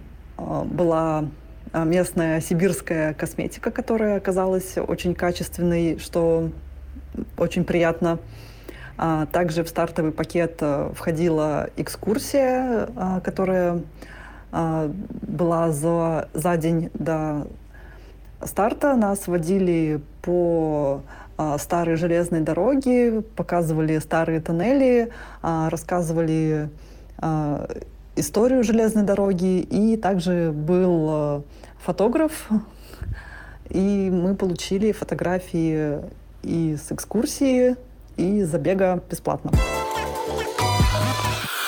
была местная сибирская косметика, которая оказалась очень качественной, что очень приятно. А, также в стартовый пакет э, входила экскурсия, а, которая а, была за, за день до старта. Нас водили по а, старой железной дороге, показывали старые тоннели, а, рассказывали историю железной дороги. И также был фотограф, и мы получили фотографии и с экскурсии, и забега бесплатно.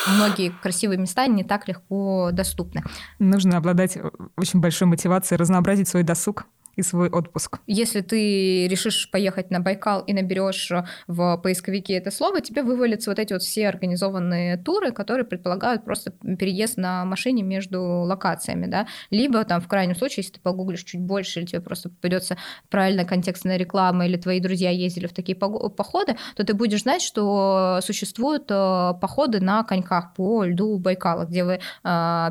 Многие красивые места не так легко доступны. Нужно обладать очень большой мотивацией разнообразить свой досуг и свой отпуск. Если ты решишь поехать на Байкал и наберешь в поисковике это слово, тебе вывалятся вот эти вот все организованные туры, которые предполагают просто переезд на машине между локациями, да, либо там в крайнем случае, если ты погуглишь чуть больше, или тебе просто попадется правильная контекстная реклама, или твои друзья ездили в такие походы, то ты будешь знать, что существуют э, походы на коньках по льду Байкала, где вы э,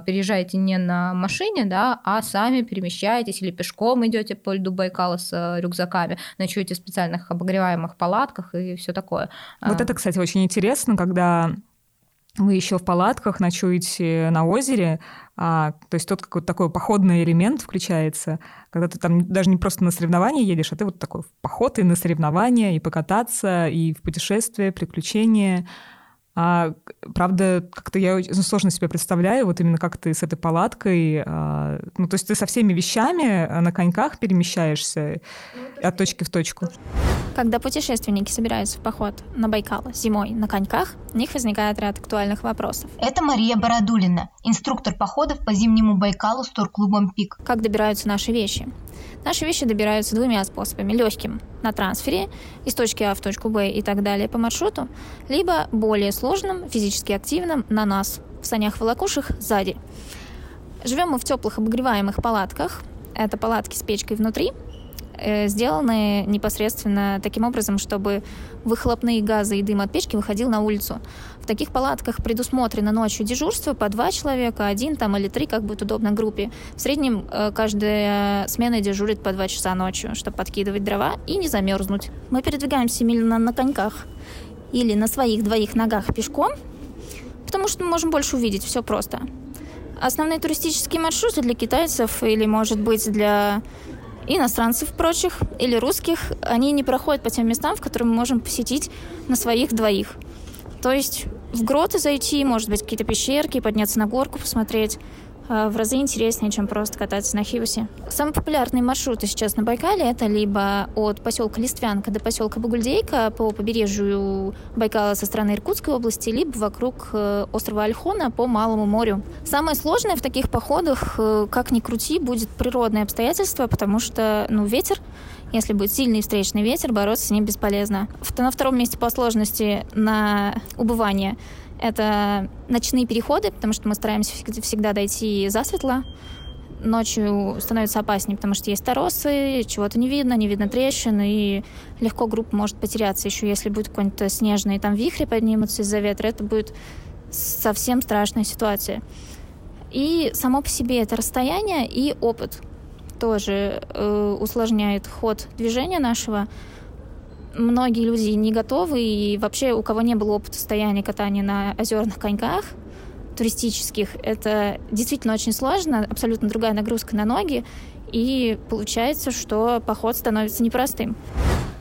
переезжаете не на машине, да, а сами перемещаетесь или пешком идете ходите по льду Байкала с э, рюкзаками, ночуете в специальных обогреваемых палатках и все такое. Вот а. это, кстати, очень интересно, когда вы еще в палатках ночуете на озере, а, то есть тут какой-то такой походный элемент включается, когда ты там даже не просто на соревнования едешь, а ты вот такой в поход и на соревнования, и покататься, и в путешествие, приключения. А, правда, как-то я очень сложно себе представляю, вот именно как ты с этой палаткой, а, ну, то есть ты со всеми вещами на коньках перемещаешься ну, от точки в точку. Когда путешественники собираются в поход на Байкал зимой на коньках, у них возникает ряд актуальных вопросов. Это Мария Бородулина, инструктор походов по зимнему Байкалу с турклубом «Пик». Как добираются наши вещи? Наши вещи добираются двумя способами. Легким на трансфере из точки А в точку Б и так далее по маршруту, либо более сложным, физически активным на нас, в санях-волокушах сзади. Живем мы в теплых обогреваемых палатках. Это палатки с печкой внутри, Э, сделаны непосредственно таким образом, чтобы выхлопные газы и дым от печки выходил на улицу. В таких палатках предусмотрено ночью дежурство по два человека, один там или три, как будет удобно группе. В среднем э, каждая смена дежурит по два часа ночью, чтобы подкидывать дрова и не замерзнуть. Мы передвигаемся именно на коньках или на своих двоих ногах пешком, потому что мы можем больше увидеть, все просто. Основные туристические маршруты для китайцев или, может быть, для иностранцев прочих или русских, они не проходят по тем местам, в которые мы можем посетить на своих двоих. То есть в гроты зайти, может быть, какие-то пещерки, подняться на горку, посмотреть. А, в разы интереснее, чем просто кататься на Хиусе. Самые популярные маршруты сейчас на Байкале это либо от поселка Листвянка до поселка Багульдейка по побережью Байкала со стороны Иркутской области, либо вокруг э, острова Альхона по Малому морю. Самое сложное в таких походах, э, как ни крути, будет природные обстоятельства, потому что ну, ветер если будет сильный встречный ветер, бороться с ним бесполезно. На втором месте по сложности на убывание это ночные переходы, потому что мы стараемся всегда дойти засветло. Ночью становится опаснее, потому что есть торосы, чего-то не видно, не видно трещин, и легко группа может потеряться. Еще если будет какой-нибудь снежный там вихрь поднимутся из-за ветра, это будет совсем страшная ситуация. И само по себе это расстояние и опыт тоже э, усложняет ход движения нашего многие люди не готовы, и вообще у кого не было опыта стояния катания на озерных коньках, туристических, это действительно очень сложно, абсолютно другая нагрузка на ноги, и получается, что поход становится непростым.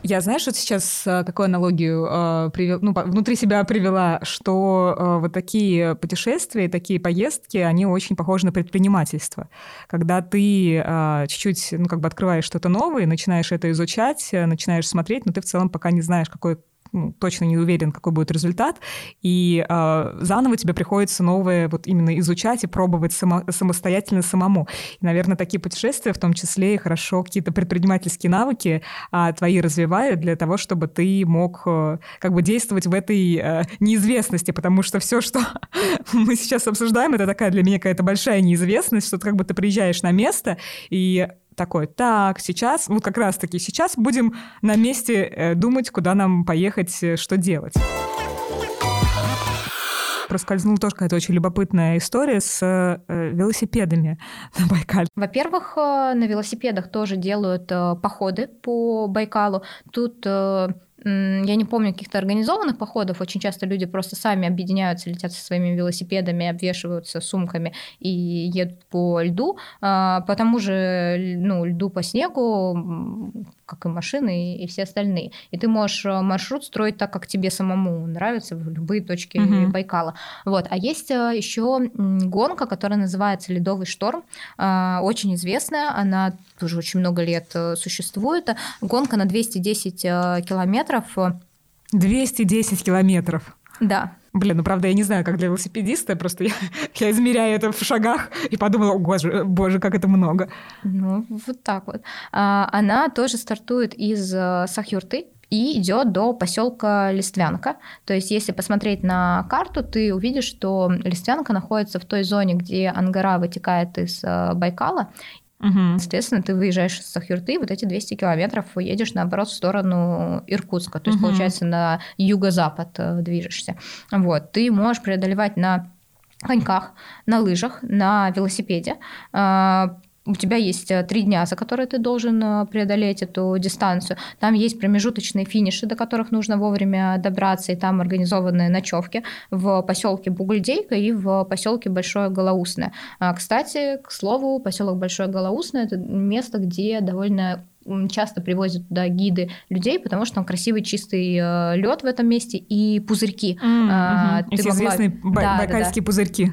Я, знаешь, вот сейчас э, какую аналогию э, привел, ну, внутри себя привела, что э, вот такие путешествия, такие поездки, они очень похожи на предпринимательство. Когда ты э, чуть-чуть, ну, как бы открываешь что-то новое, начинаешь это изучать, э, начинаешь смотреть, но ты в целом пока не знаешь, какой ну, точно не уверен, какой будет результат, и э, заново тебе приходится новое вот именно изучать и пробовать само, самостоятельно самому. И, наверное, такие путешествия, в том числе и хорошо какие-то предпринимательские навыки э, твои развивают для того, чтобы ты мог э, как бы действовать в этой э, неизвестности, потому что все, что *laughs* мы сейчас обсуждаем, это такая для меня какая-то большая неизвестность, что ты как бы ты приезжаешь на место, и такой, так, сейчас, вот как раз-таки сейчас будем на месте э, думать, куда нам поехать, э, что делать проскользнула тоже какая-то очень любопытная история с э, велосипедами *laughs* на Байкале. Во-первых, э, на велосипедах тоже делают э, походы по Байкалу. Тут э, я не помню каких-то организованных походов, очень часто люди просто сами объединяются, летят со своими велосипедами, обвешиваются сумками и едут по льду, а, по тому же ну, льду по снегу, как и машины и все остальные. И ты можешь э, маршрут строить так, как тебе самому нравится, в любые точки mm-hmm. Байкала. Вот. А есть э, еще гонка, которая называется «Ледовый шторм», а, очень известная, она тоже очень много лет э, существует. Гонка на 210 километров. 210 километров? Да. Блин, ну правда, я не знаю, как для велосипедиста, просто я, *laughs* я измеряю это в шагах и подумала, боже, боже, как это много. Ну, вот так вот. А, она тоже стартует из э, Сахюрты, и идет до поселка Листвянка. То есть, если посмотреть на карту, ты увидишь, что Листвянка находится в той зоне, где Ангара вытекает из э, Байкала, Угу. Соответственно, ты выезжаешь с Сахюрты, вот эти 200 километров едешь, наоборот, в сторону Иркутска. То есть, угу. получается, на юго-запад э, движешься. Вот. Ты можешь преодолевать на коньках, на лыжах, на велосипеде. У тебя есть э, три дня, за которые ты должен э, преодолеть эту дистанцию. Там есть промежуточные финиши, до которых нужно вовремя добраться, и там организованные ночевки в поселке Бугульдейка и в поселке Большое Голоусное. А, кстати, к слову, поселок Большое Голоусное это место, где довольно часто привозят туда гиды людей, потому что там красивый чистый э, лед в этом месте и пузырьки. Mm-hmm. А, Эти могла... известные бай- да, байкальские да, да. пузырьки.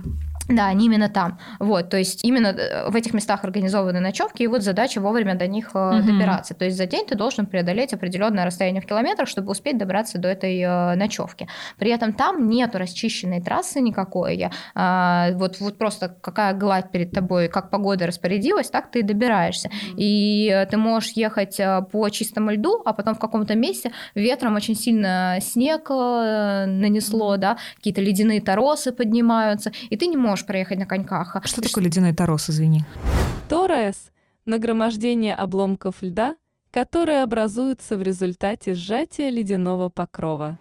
Да, они именно там. Вот, то есть именно э, в этих местах организованы ночевки, и вот задача вовремя до них угу. добираться. То есть за день ты должен преодолеть определенное расстояние в километрах, чтобы успеть добраться до этой э, ночевки. При этом там нету расчищенной трассы никакой. А, вот, вот просто какая гладь перед тобой, как погода распорядилась, так ты и добираешься. Угу. И ты можешь ехать по чистому льду, а потом в каком-то месте ветром очень сильно снег нанесло, да, какие-то ледяные торосы поднимаются, и ты не можешь можешь проехать на коньках. А что такое ледяной торос, извини? Торес – нагромождение обломков льда, которые образуются в результате сжатия ледяного покрова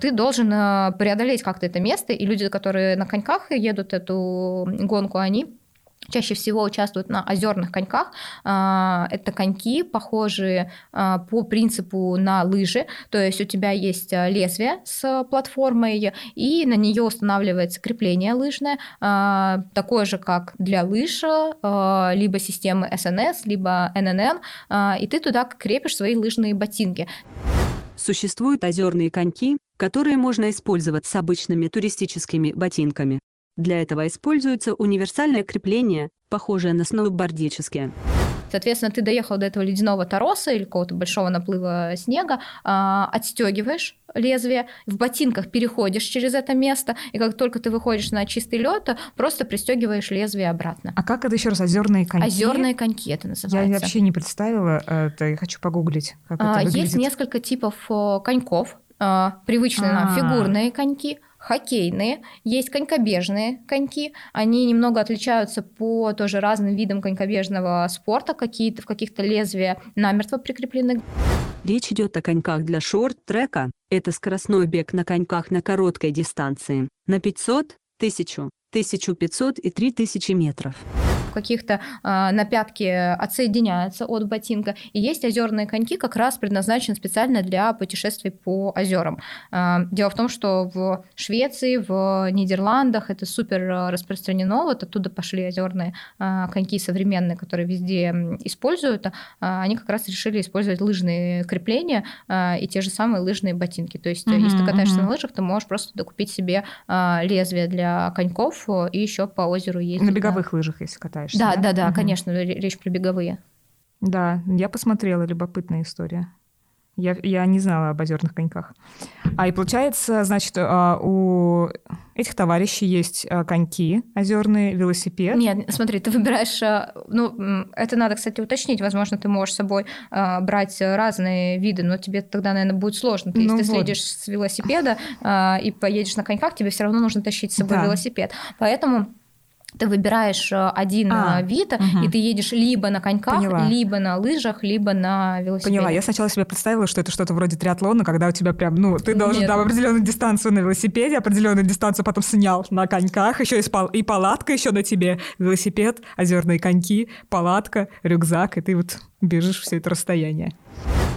ты должен э, преодолеть как-то это место, и люди, которые на коньках едут эту гонку, они чаще всего участвуют на озерных коньках. А, это коньки, похожие а, по принципу на лыжи, то есть у тебя есть а, лезвие с платформой, и на нее устанавливается крепление лыжное, такое же, как для лыж, либо системы SNS, либо ННН, и ты туда крепишь свои лыжные ботинки. Существуют озерные коньки, которые можно использовать с обычными туристическими ботинками. Для этого используется универсальное крепление, похожее на сноубордические. Соответственно, ты доехал до этого ледяного тороса или какого-то большого наплыва снега, э, отстегиваешь лезвие, в ботинках переходишь через это место, и как только ты выходишь на чистый лед, просто пристегиваешь лезвие обратно. А как это еще раз? Озерные коньки? Озерные коньки это называется. Я вообще не представила это, я хочу погуглить. Как а, это выглядит. Есть несколько типов коньков. А, привычные А-а-а. нам фигурные коньки, хоккейные, есть конькобежные коньки. Они немного отличаются по тоже разным видам конькобежного спорта, какие-то в каких-то лезвия намертво прикреплены. Речь идет о коньках для шорт-трека. Это скоростной бег на коньках на короткой дистанции, на 500, 1000, 1500 и 3000 метров каких-то э, на пятке отсоединяются от ботинка. И есть озерные коньки, как раз предназначены специально для путешествий по озерам. Э, дело в том, что в Швеции, в Нидерландах это супер распространено. Вот оттуда пошли озерные э, коньки современные, которые везде используют. Э, они как раз решили использовать лыжные крепления э, и те же самые лыжные ботинки. То есть, mm-hmm, если ты катаешься mm-hmm. на лыжах, ты можешь просто докупить себе э, лезвие для коньков и еще по озеру ездить. На беговых да. лыжах, если катаешься катаешься. Да, да, да, угу. конечно, речь про беговые. Да, я посмотрела, любопытная история. Я, я не знала об озерных коньках. А и получается, значит, а, у этих товарищей есть а, коньки озерные, велосипед. Нет, смотри, ты выбираешь, а, ну, это надо, кстати, уточнить. Возможно, ты можешь с собой брать разные виды, но тебе тогда, наверное, будет сложно. Ты, ну если вот. ты следишь с велосипеда и поедешь на коньках, тебе все равно нужно тащить с собой да. велосипед. Поэтому ты выбираешь э, один а, э, вид, угу. и ты едешь либо на коньках, Поняла. либо на лыжах, либо на велосипеде. Поняла. Я сначала себе представила, что это что-то вроде триатлона, когда у тебя прям, ну, ты должен Нет. там определенную дистанцию на велосипеде, определенную дистанцию потом снял на коньках, еще и, спал, и палатка еще на тебе, велосипед, озерные коньки, палатка, рюкзак, и ты вот бежишь все это расстояние.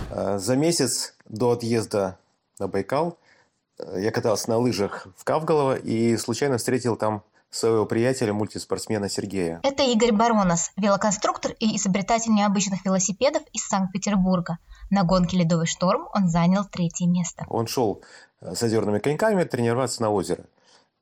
А, за месяц до отъезда на Байкал э, я катался на лыжах в Кавголово и случайно встретил там своего приятеля, мультиспортсмена Сергея. Это Игорь Баронос, велоконструктор и изобретатель необычных велосипедов из Санкт-Петербурга. На гонке «Ледовый шторм» он занял третье место. Он шел с озерными коньками тренироваться на озеро.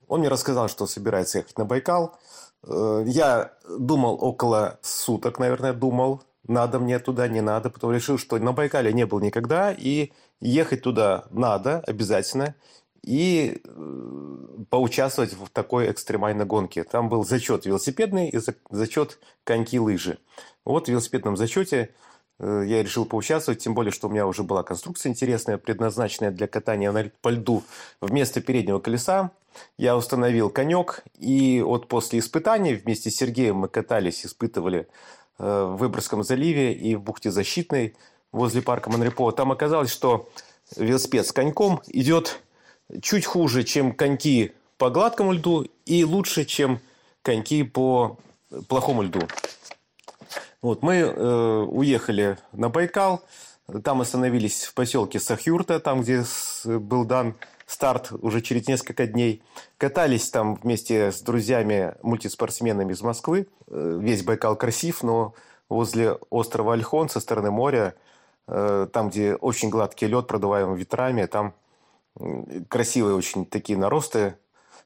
Он мне рассказал, что собирается ехать на Байкал. Э, я думал около суток, наверное, думал, надо мне туда, не надо. Потом решил, что на Байкале не был никогда, и ехать туда надо обязательно. И э, поучаствовать в такой экстремальной гонке. Там был зачет велосипедный и зачет коньки-лыжи. Вот в велосипедном зачете э, я решил поучаствовать, тем более, что у меня уже была конструкция интересная, предназначенная для катания по льду. Вместо переднего колеса я установил конек, и вот после испытаний вместе с Сергеем мы катались, испытывали Э, в Выборгском заливе и в бухте Защитной возле парка Монрепо. Там оказалось, что велосипед с коньком идет чуть хуже, чем коньки по гладкому льду и лучше, чем коньки по плохому льду. Вот, мы э, уехали на Байкал, там остановились в поселке Сахюрта, там, где был дан старт уже через несколько дней. Катались там вместе с друзьями, мультиспортсменами из Москвы. Э, весь Байкал красив, но возле острова Альхон со стороны моря, э, там, где очень гладкий лед, продуваемый ветрами, там красивые очень такие наросты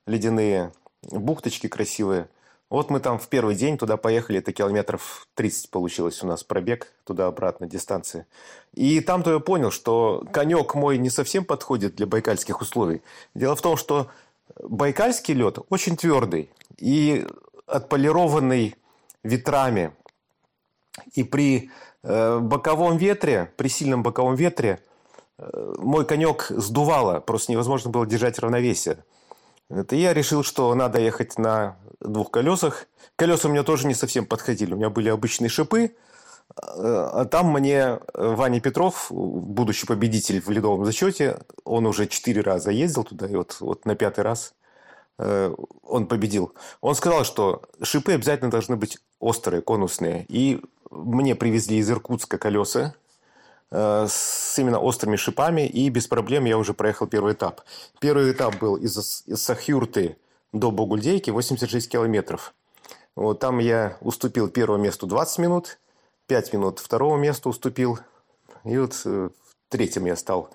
ледяные, бухточки красивые – вот мы там в первый день туда поехали, это километров 30 получилось у нас пробег туда-обратно дистанция. И там-то я понял, что конек мой не совсем подходит для байкальских условий. Дело в том, что байкальский лед очень твердый и отполированный ветрами. И при э, боковом ветре, при сильном боковом ветре, мой конек сдувало, просто невозможно было держать равновесие. Это я решил, что надо ехать на двух колесах. Колеса у меня тоже не совсем подходили. У меня были обычные шипы. А там мне Ваня Петров, будущий победитель в ледовом зачете, он уже четыре раза ездил туда, и вот, вот на пятый раз э, он победил. Он сказал, что шипы обязательно должны быть острые, конусные. И мне привезли из Иркутска колеса Э, с именно острыми шипами, и без проблем я уже проехал первый этап. Первый этап был из, из Сахюрты до Богульдейки 86 километров. Вот там я уступил первому месту 20 минут, 5 минут второго места уступил, и вот э, третьим я стал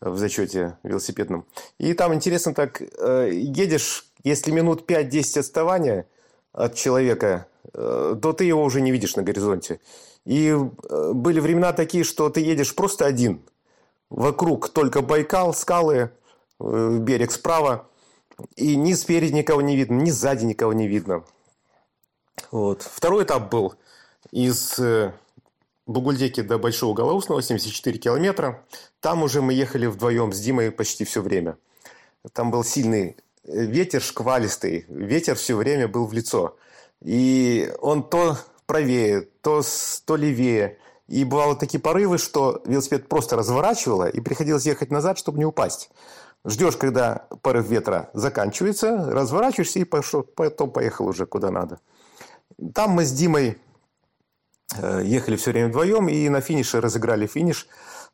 в зачете велосипедном. И там интересно так, э, едешь, если минут 5-10 отставания от человека, то ты его уже не видишь на горизонте. И э, были времена такие, что ты едешь просто один. Вокруг только Байкал, скалы, э, берег справа. И ни спереди никого не видно, ни сзади никого не видно. Вот. Второй этап был из э, Бугульдеки до Большого Голоусного, 74 километра. Там уже мы ехали вдвоем с Димой почти все время. Там был сильный ветер шквалистый. Ветер все время был в лицо. И он то правее, то, то левее. И бывало такие порывы, что велосипед просто разворачивало, и приходилось ехать назад, чтобы не упасть. Ждешь, когда порыв ветра заканчивается, разворачиваешься и пошел, потом поехал уже куда надо. Там мы с Димой э, ехали все время вдвоем, и на финише разыграли финиш.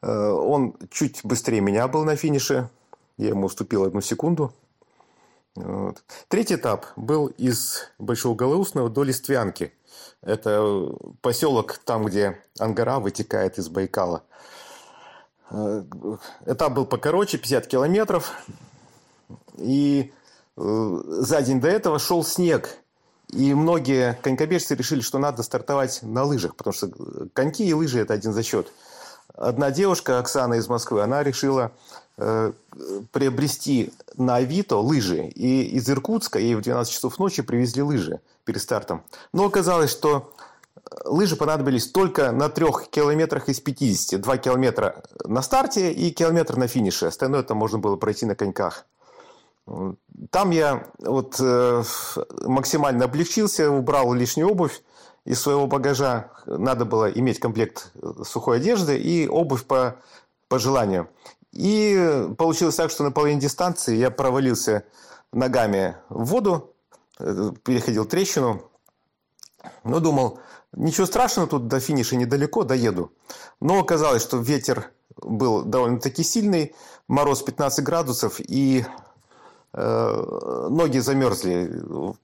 Э, он чуть быстрее меня был на финише. Я ему уступил одну секунду. Вот. Третий этап был из Большого Голоусного до Листвянки – это поселок там, где Ангара вытекает из Байкала. Э, этап был покороче, 50 километров. И э, за день до этого шел снег. И многие конькобежцы решили, что надо стартовать на лыжах, потому что коньки и лыжи – это один зачет. Одна девушка, Оксана из Москвы, она решила э, приобрести на Авито лыжи. И из Иркутска ей в 12 часов ночи привезли лыжи перед стартом. Но оказалось, что э, лыжи понадобились только на трех километрах из 50. Два километра на старте и километр на финише. Остальное там можно было пройти на коньках. Там я вот э, максимально облегчился, убрал лишнюю обувь из своего багажа. Надо было иметь комплект э, сухой одежды и обувь по, по желанию. И получилось так, что на половине дистанции я провалился ногами в воду, переходил трещину, Ну, думал, ничего страшного, тут до финиша недалеко, доеду. Но оказалось, что ветер был довольно-таки сильный, мороз 15 градусов, и э, ноги замерзли.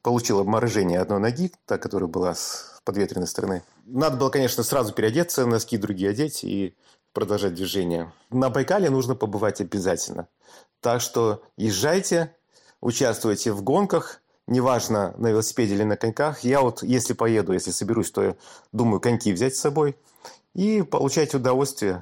Получил обморожение одной ноги, та, которая была с подветренной стороны. Надо было, конечно, сразу переодеться, носки другие одеть и продолжать движение. На Байкале нужно побывать обязательно. Так что езжайте, участвуйте в гонках, неважно, на велосипеде или на коньках. Я вот, если поеду, если соберусь, то я думаю коньки взять с собой и получать удовольствие.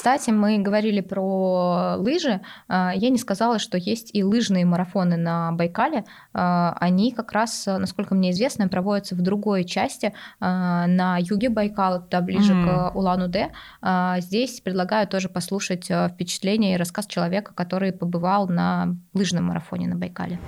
Кстати, мы говорили про лыжи. А, я не сказала, что есть и лыжные марафоны на Байкале. А, они как раз, насколько мне известно, проводятся в другой части, а, на юге Байкала, туда ближе mm. к Улан-Удэ. Здесь предлагаю тоже послушать впечатление и рассказ человека, который побывал на лыжном марафоне на Байкале.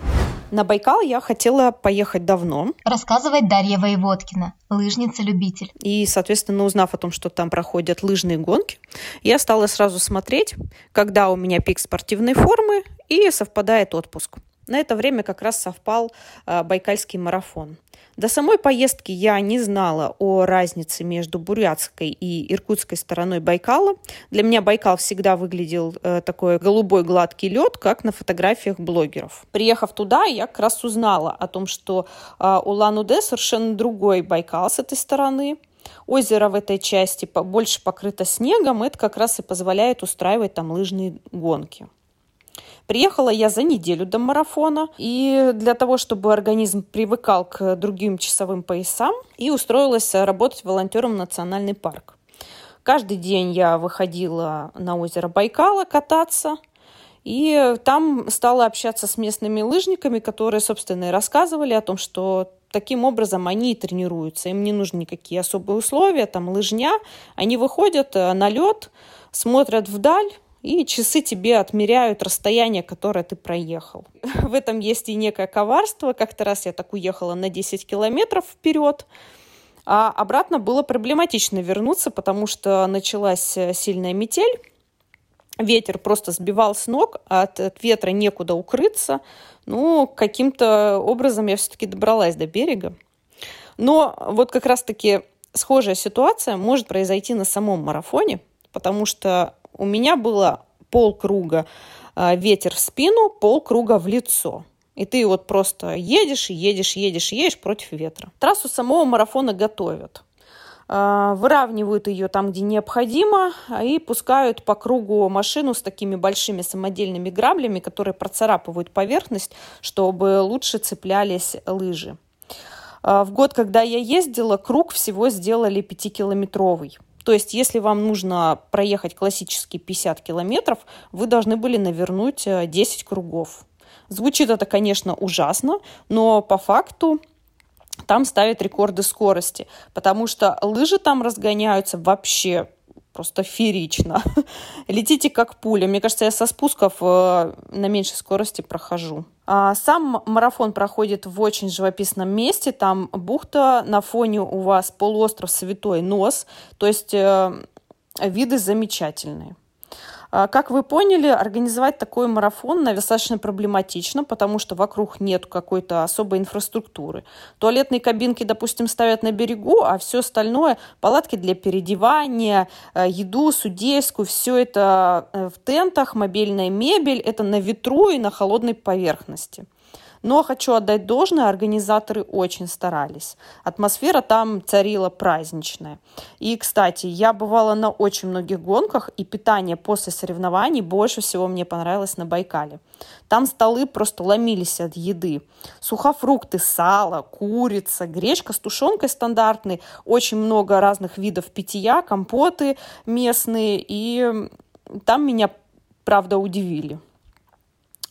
На Байкал я хотела поехать давно. Рассказывает Дарья Воеводкина, лыжница-любитель. И, соответственно, узнав о том, что там проходят лыжные гонки, я стала сразу смотреть, когда у меня пик спортивной формы и совпадает отпуск. На это время как раз совпал э, Байкальский марафон. До самой поездки я не знала о разнице между бурятской и иркутской стороной Байкала. Для меня Байкал всегда выглядел э, такой голубой гладкий лед, как на фотографиях блогеров. Приехав туда, я как раз узнала о том, что э, Улан-Удэ совершенно другой Байкал с этой стороны. Озеро в этой части больше покрыто снегом, это как раз и позволяет устраивать там лыжные гонки. Приехала я за неделю до марафона, и для того, чтобы организм привыкал к другим часовым поясам, и устроилась работать волонтером в национальный парк. Каждый день я выходила на озеро Байкала кататься, и там стала общаться с местными лыжниками, которые, собственно, и рассказывали о том, что таким образом они и тренируются. Им не нужны никакие особые условия, там лыжня. Они выходят э, на лед, смотрят вдаль, и часы тебе отмеряют расстояние, которое ты проехал. *laughs* В этом есть и некое коварство. Как-то раз я так уехала на 10 километров вперед, а обратно было проблематично вернуться, потому что началась э, сильная метель, ветер просто сбивал с ног, а от, от ветра некуда укрыться. Ну, каким-то образом я все-таки добралась до берега. Но вот как раз-таки схожая ситуация может произойти на самом марафоне, потому что у меня было полкруга а, ветер в спину, полкруга в лицо. И ты вот просто едешь, едешь, едешь, едешь против ветра. Трассу самого марафона готовят. А, выравнивают ее там, где необходимо, и пускают по кругу машину с такими большими самодельными граблями, которые процарапывают поверхность, чтобы лучше цеплялись лыжи. А, в год, когда я ездила, круг всего сделали пятикилометровый. То есть, если вам нужно проехать классические 50 километров, вы должны были навернуть 10 э, кругов. Звучит это, конечно, ужасно, но по факту там ставят рекорды скорости, потому что лыжи там разгоняются вообще просто феерично. *laughs* Летите как пуля. Мне кажется, я со спусков э, на меньшей скорости прохожу. А сам марафон проходит в очень живописном месте. Там бухта, на фоне у вас полуостров Святой Нос. То есть э, виды замечательные. А, как вы поняли, организовать такой марафон достаточно проблематично, потому что вокруг нет какой-то особой инфраструктуры. Туалетные кабинки, допустим, ставят на берегу, а все остальное, палатки для переодевания, э, еду, судейскую, все это э, в тентах, мобильная мебель, это на ветру и на холодной поверхности. Но хочу отдать должное, организаторы очень старались. Атмосфера там царила праздничная. И, кстати, я бывала на очень многих гонках, и питание после соревнований больше всего мне понравилось на Байкале. Там столы просто ломились от еды. Сухофрукты, сало, курица, гречка с тушенкой стандартной, очень много разных видов питья, компоты местные. И там меня, правда, удивили.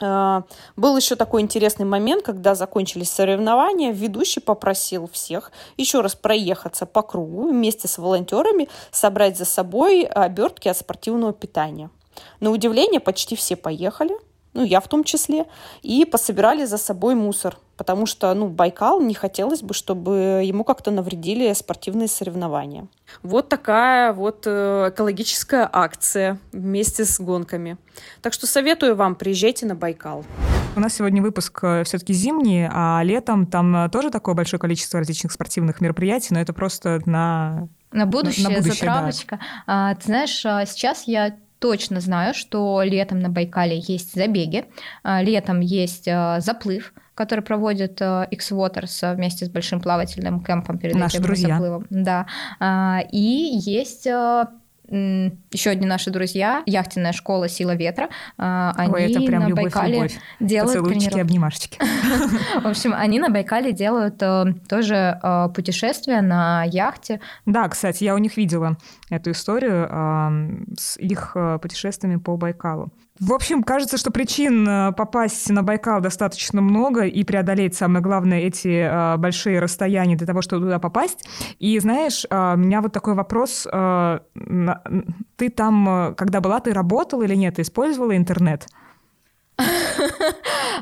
А, был еще такой интересный момент, когда закончились соревнования, ведущий попросил всех еще раз проехаться по кругу вместе с волонтерами, собрать за собой обертки от спортивного питания. На удивление почти все поехали – ну, я в том числе, и пособирали за собой мусор, потому что, ну, Байкал не хотелось бы, чтобы ему как-то навредили спортивные соревнования. Вот такая вот э, экологическая акция вместе с гонками. Так что советую вам, приезжайте на Байкал. У нас сегодня выпуск э, все-таки зимний, а летом там э, тоже такое большое количество различных спортивных мероприятий, но это просто на... На будущее, на будущее затравочка. Да. А, ты знаешь, а, сейчас я точно знаю, что летом на Байкале есть забеги, а, летом есть заплыв, который проводит X-Waters вместе с большим плавательным кемпом перед Наши этим друзья. заплывом. Да. И есть еще одни наши друзья, яхтенная школа «Сила ветра». Они Ой, это прям на любовь, Байкале любовь. делают Поцелуйчики, обнимашечки. *laughs* В общем, они на Байкале делают э, тоже э, путешествия на яхте. Да, кстати, я у них видела эту историю э, с их э, путешествиями по Байкалу. В общем, кажется, что причин э, попасть на Байкал достаточно много и преодолеть, самое главное, эти э, большие расстояния для того, чтобы туда попасть. И знаешь, э, у меня вот такой вопрос. э, на- Ты там, когда была, ты работала или нет? Ты использовала интернет?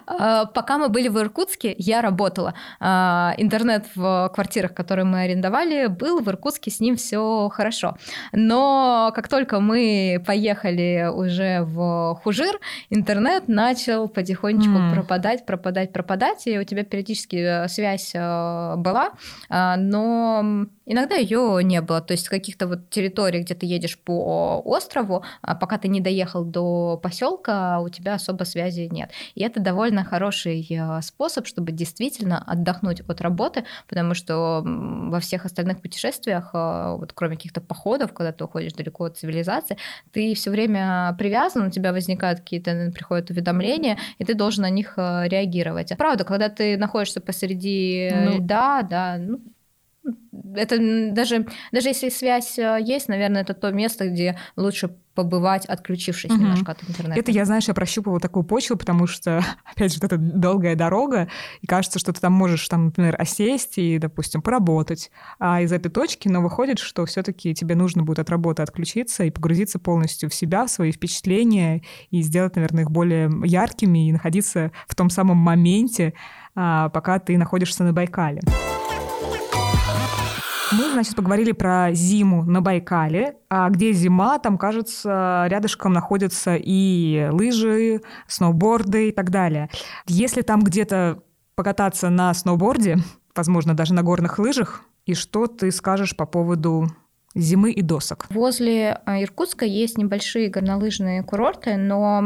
Э, Пока мы были в Иркутске, я работала. Э, Интернет в квартирах, которые мы арендовали, был в Иркутске, с ним все хорошо. Но как только мы поехали уже в Хужир, интернет начал потихонечку М. пропадать, пропадать, пропадать, и у тебя периодически э, связь э, была, э, но иногда ее не было. То есть в каких-то вот территорий, где ты едешь по острову, а пока ты не доехал до поселка, у тебя особо связи нет. И это довольно хороший э, способ, чтобы действительно отдохнуть от работы, потому что во всех остальных путешествиях, э, вот кроме каких-то походов, когда ты уходишь далеко от цивилизации, ты все время привязан, у тебя возникают какие-то, приходят уведомления, и ты должен на них э, реагировать. Правда, когда ты находишься посреди Ну. льда, да, ну, это даже, даже если связь э, есть, наверное, это то место, где лучше побывать, отключившись Мгм. немножко от интернета. Это я, знаешь, я прощупывала такую почву, потому что, *laughs* опять же, вот эта долгая дорога, и кажется, что ты там можешь, там, например, осесть и, допустим, поработать. А из этой точки, но выходит, что все таки тебе нужно будет от работы отключиться и погрузиться полностью в себя, в свои впечатления, и сделать, наверное, их более яркими, и находиться в том самом моменте, а, пока ты находишься на Байкале. Мы, значит, поговорили про зиму на Байкале, а где зима, там, кажется, рядышком находятся и лыжи, сноуборды и так далее. Если там где-то покататься на сноуборде, возможно, даже на горных лыжах, и что ты скажешь по поводу зимы и досок? Возле а, Иркутска есть небольшие горнолыжные курорты, но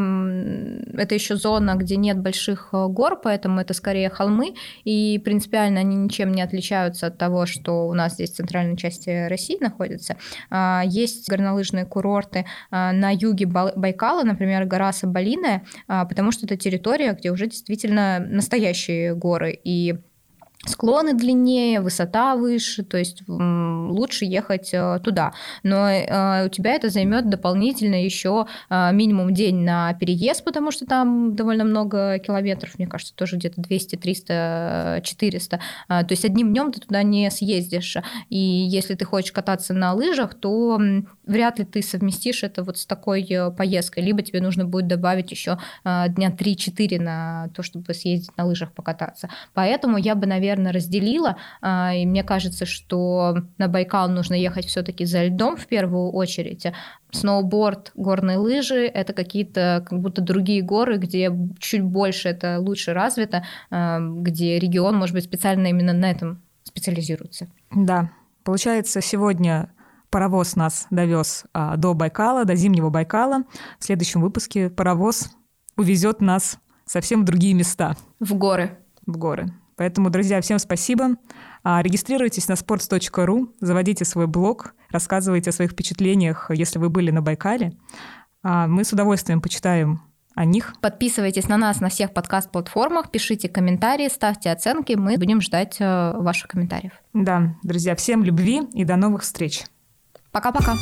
это еще зона, где нет больших э, гор, поэтому это скорее холмы, и принципиально они ничем не отличаются от того, что у нас здесь в центральной части России находится. А, Есть горнолыжные курорты а, на юге Байкала, например, гора Соболиная, а, потому что это территория, где уже действительно настоящие горы, и склоны длиннее, высота выше, то есть лучше ехать э, туда. Но э, у тебя это займет дополнительно еще э, минимум день на переезд, потому что там довольно много километров, мне кажется, тоже где-то 200, 300, 400. А, То есть одним днем ты туда не съездишь. И если ты хочешь кататься на лыжах, то вряд ли ты совместишь это вот с такой поездкой. Либо тебе нужно будет добавить еще дня 3-4 на то, чтобы съездить на лыжах покататься. Поэтому я бы, наверное, разделила. а, И мне кажется, что на Байкал нужно ехать все-таки за льдом в первую очередь. Сноуборд, горные лыжи — это какие-то как будто другие горы, где чуть больше это лучше развито, а, где регион, может быть, специально именно на этом специализируется. Да, получается, сегодня паровоз нас довез а, до Байкала, до зимнего Байкала. В следующем выпуске паровоз увезет нас совсем в другие места. В горы. В горы. Поэтому, друзья, всем спасибо. А, Регистрируйтесь на sports.ru, заводите свой блог, рассказывайте о своих впечатлениях, если вы были на Байкале. А, Мы с удовольствием почитаем о них. Подписывайтесь на нас на всех подкаст-платформах, пишите комментарии, ставьте оценки. Мы будем ждать э, ваших комментариев. Да, друзья, всем любви и до новых встреч. Пока-пока.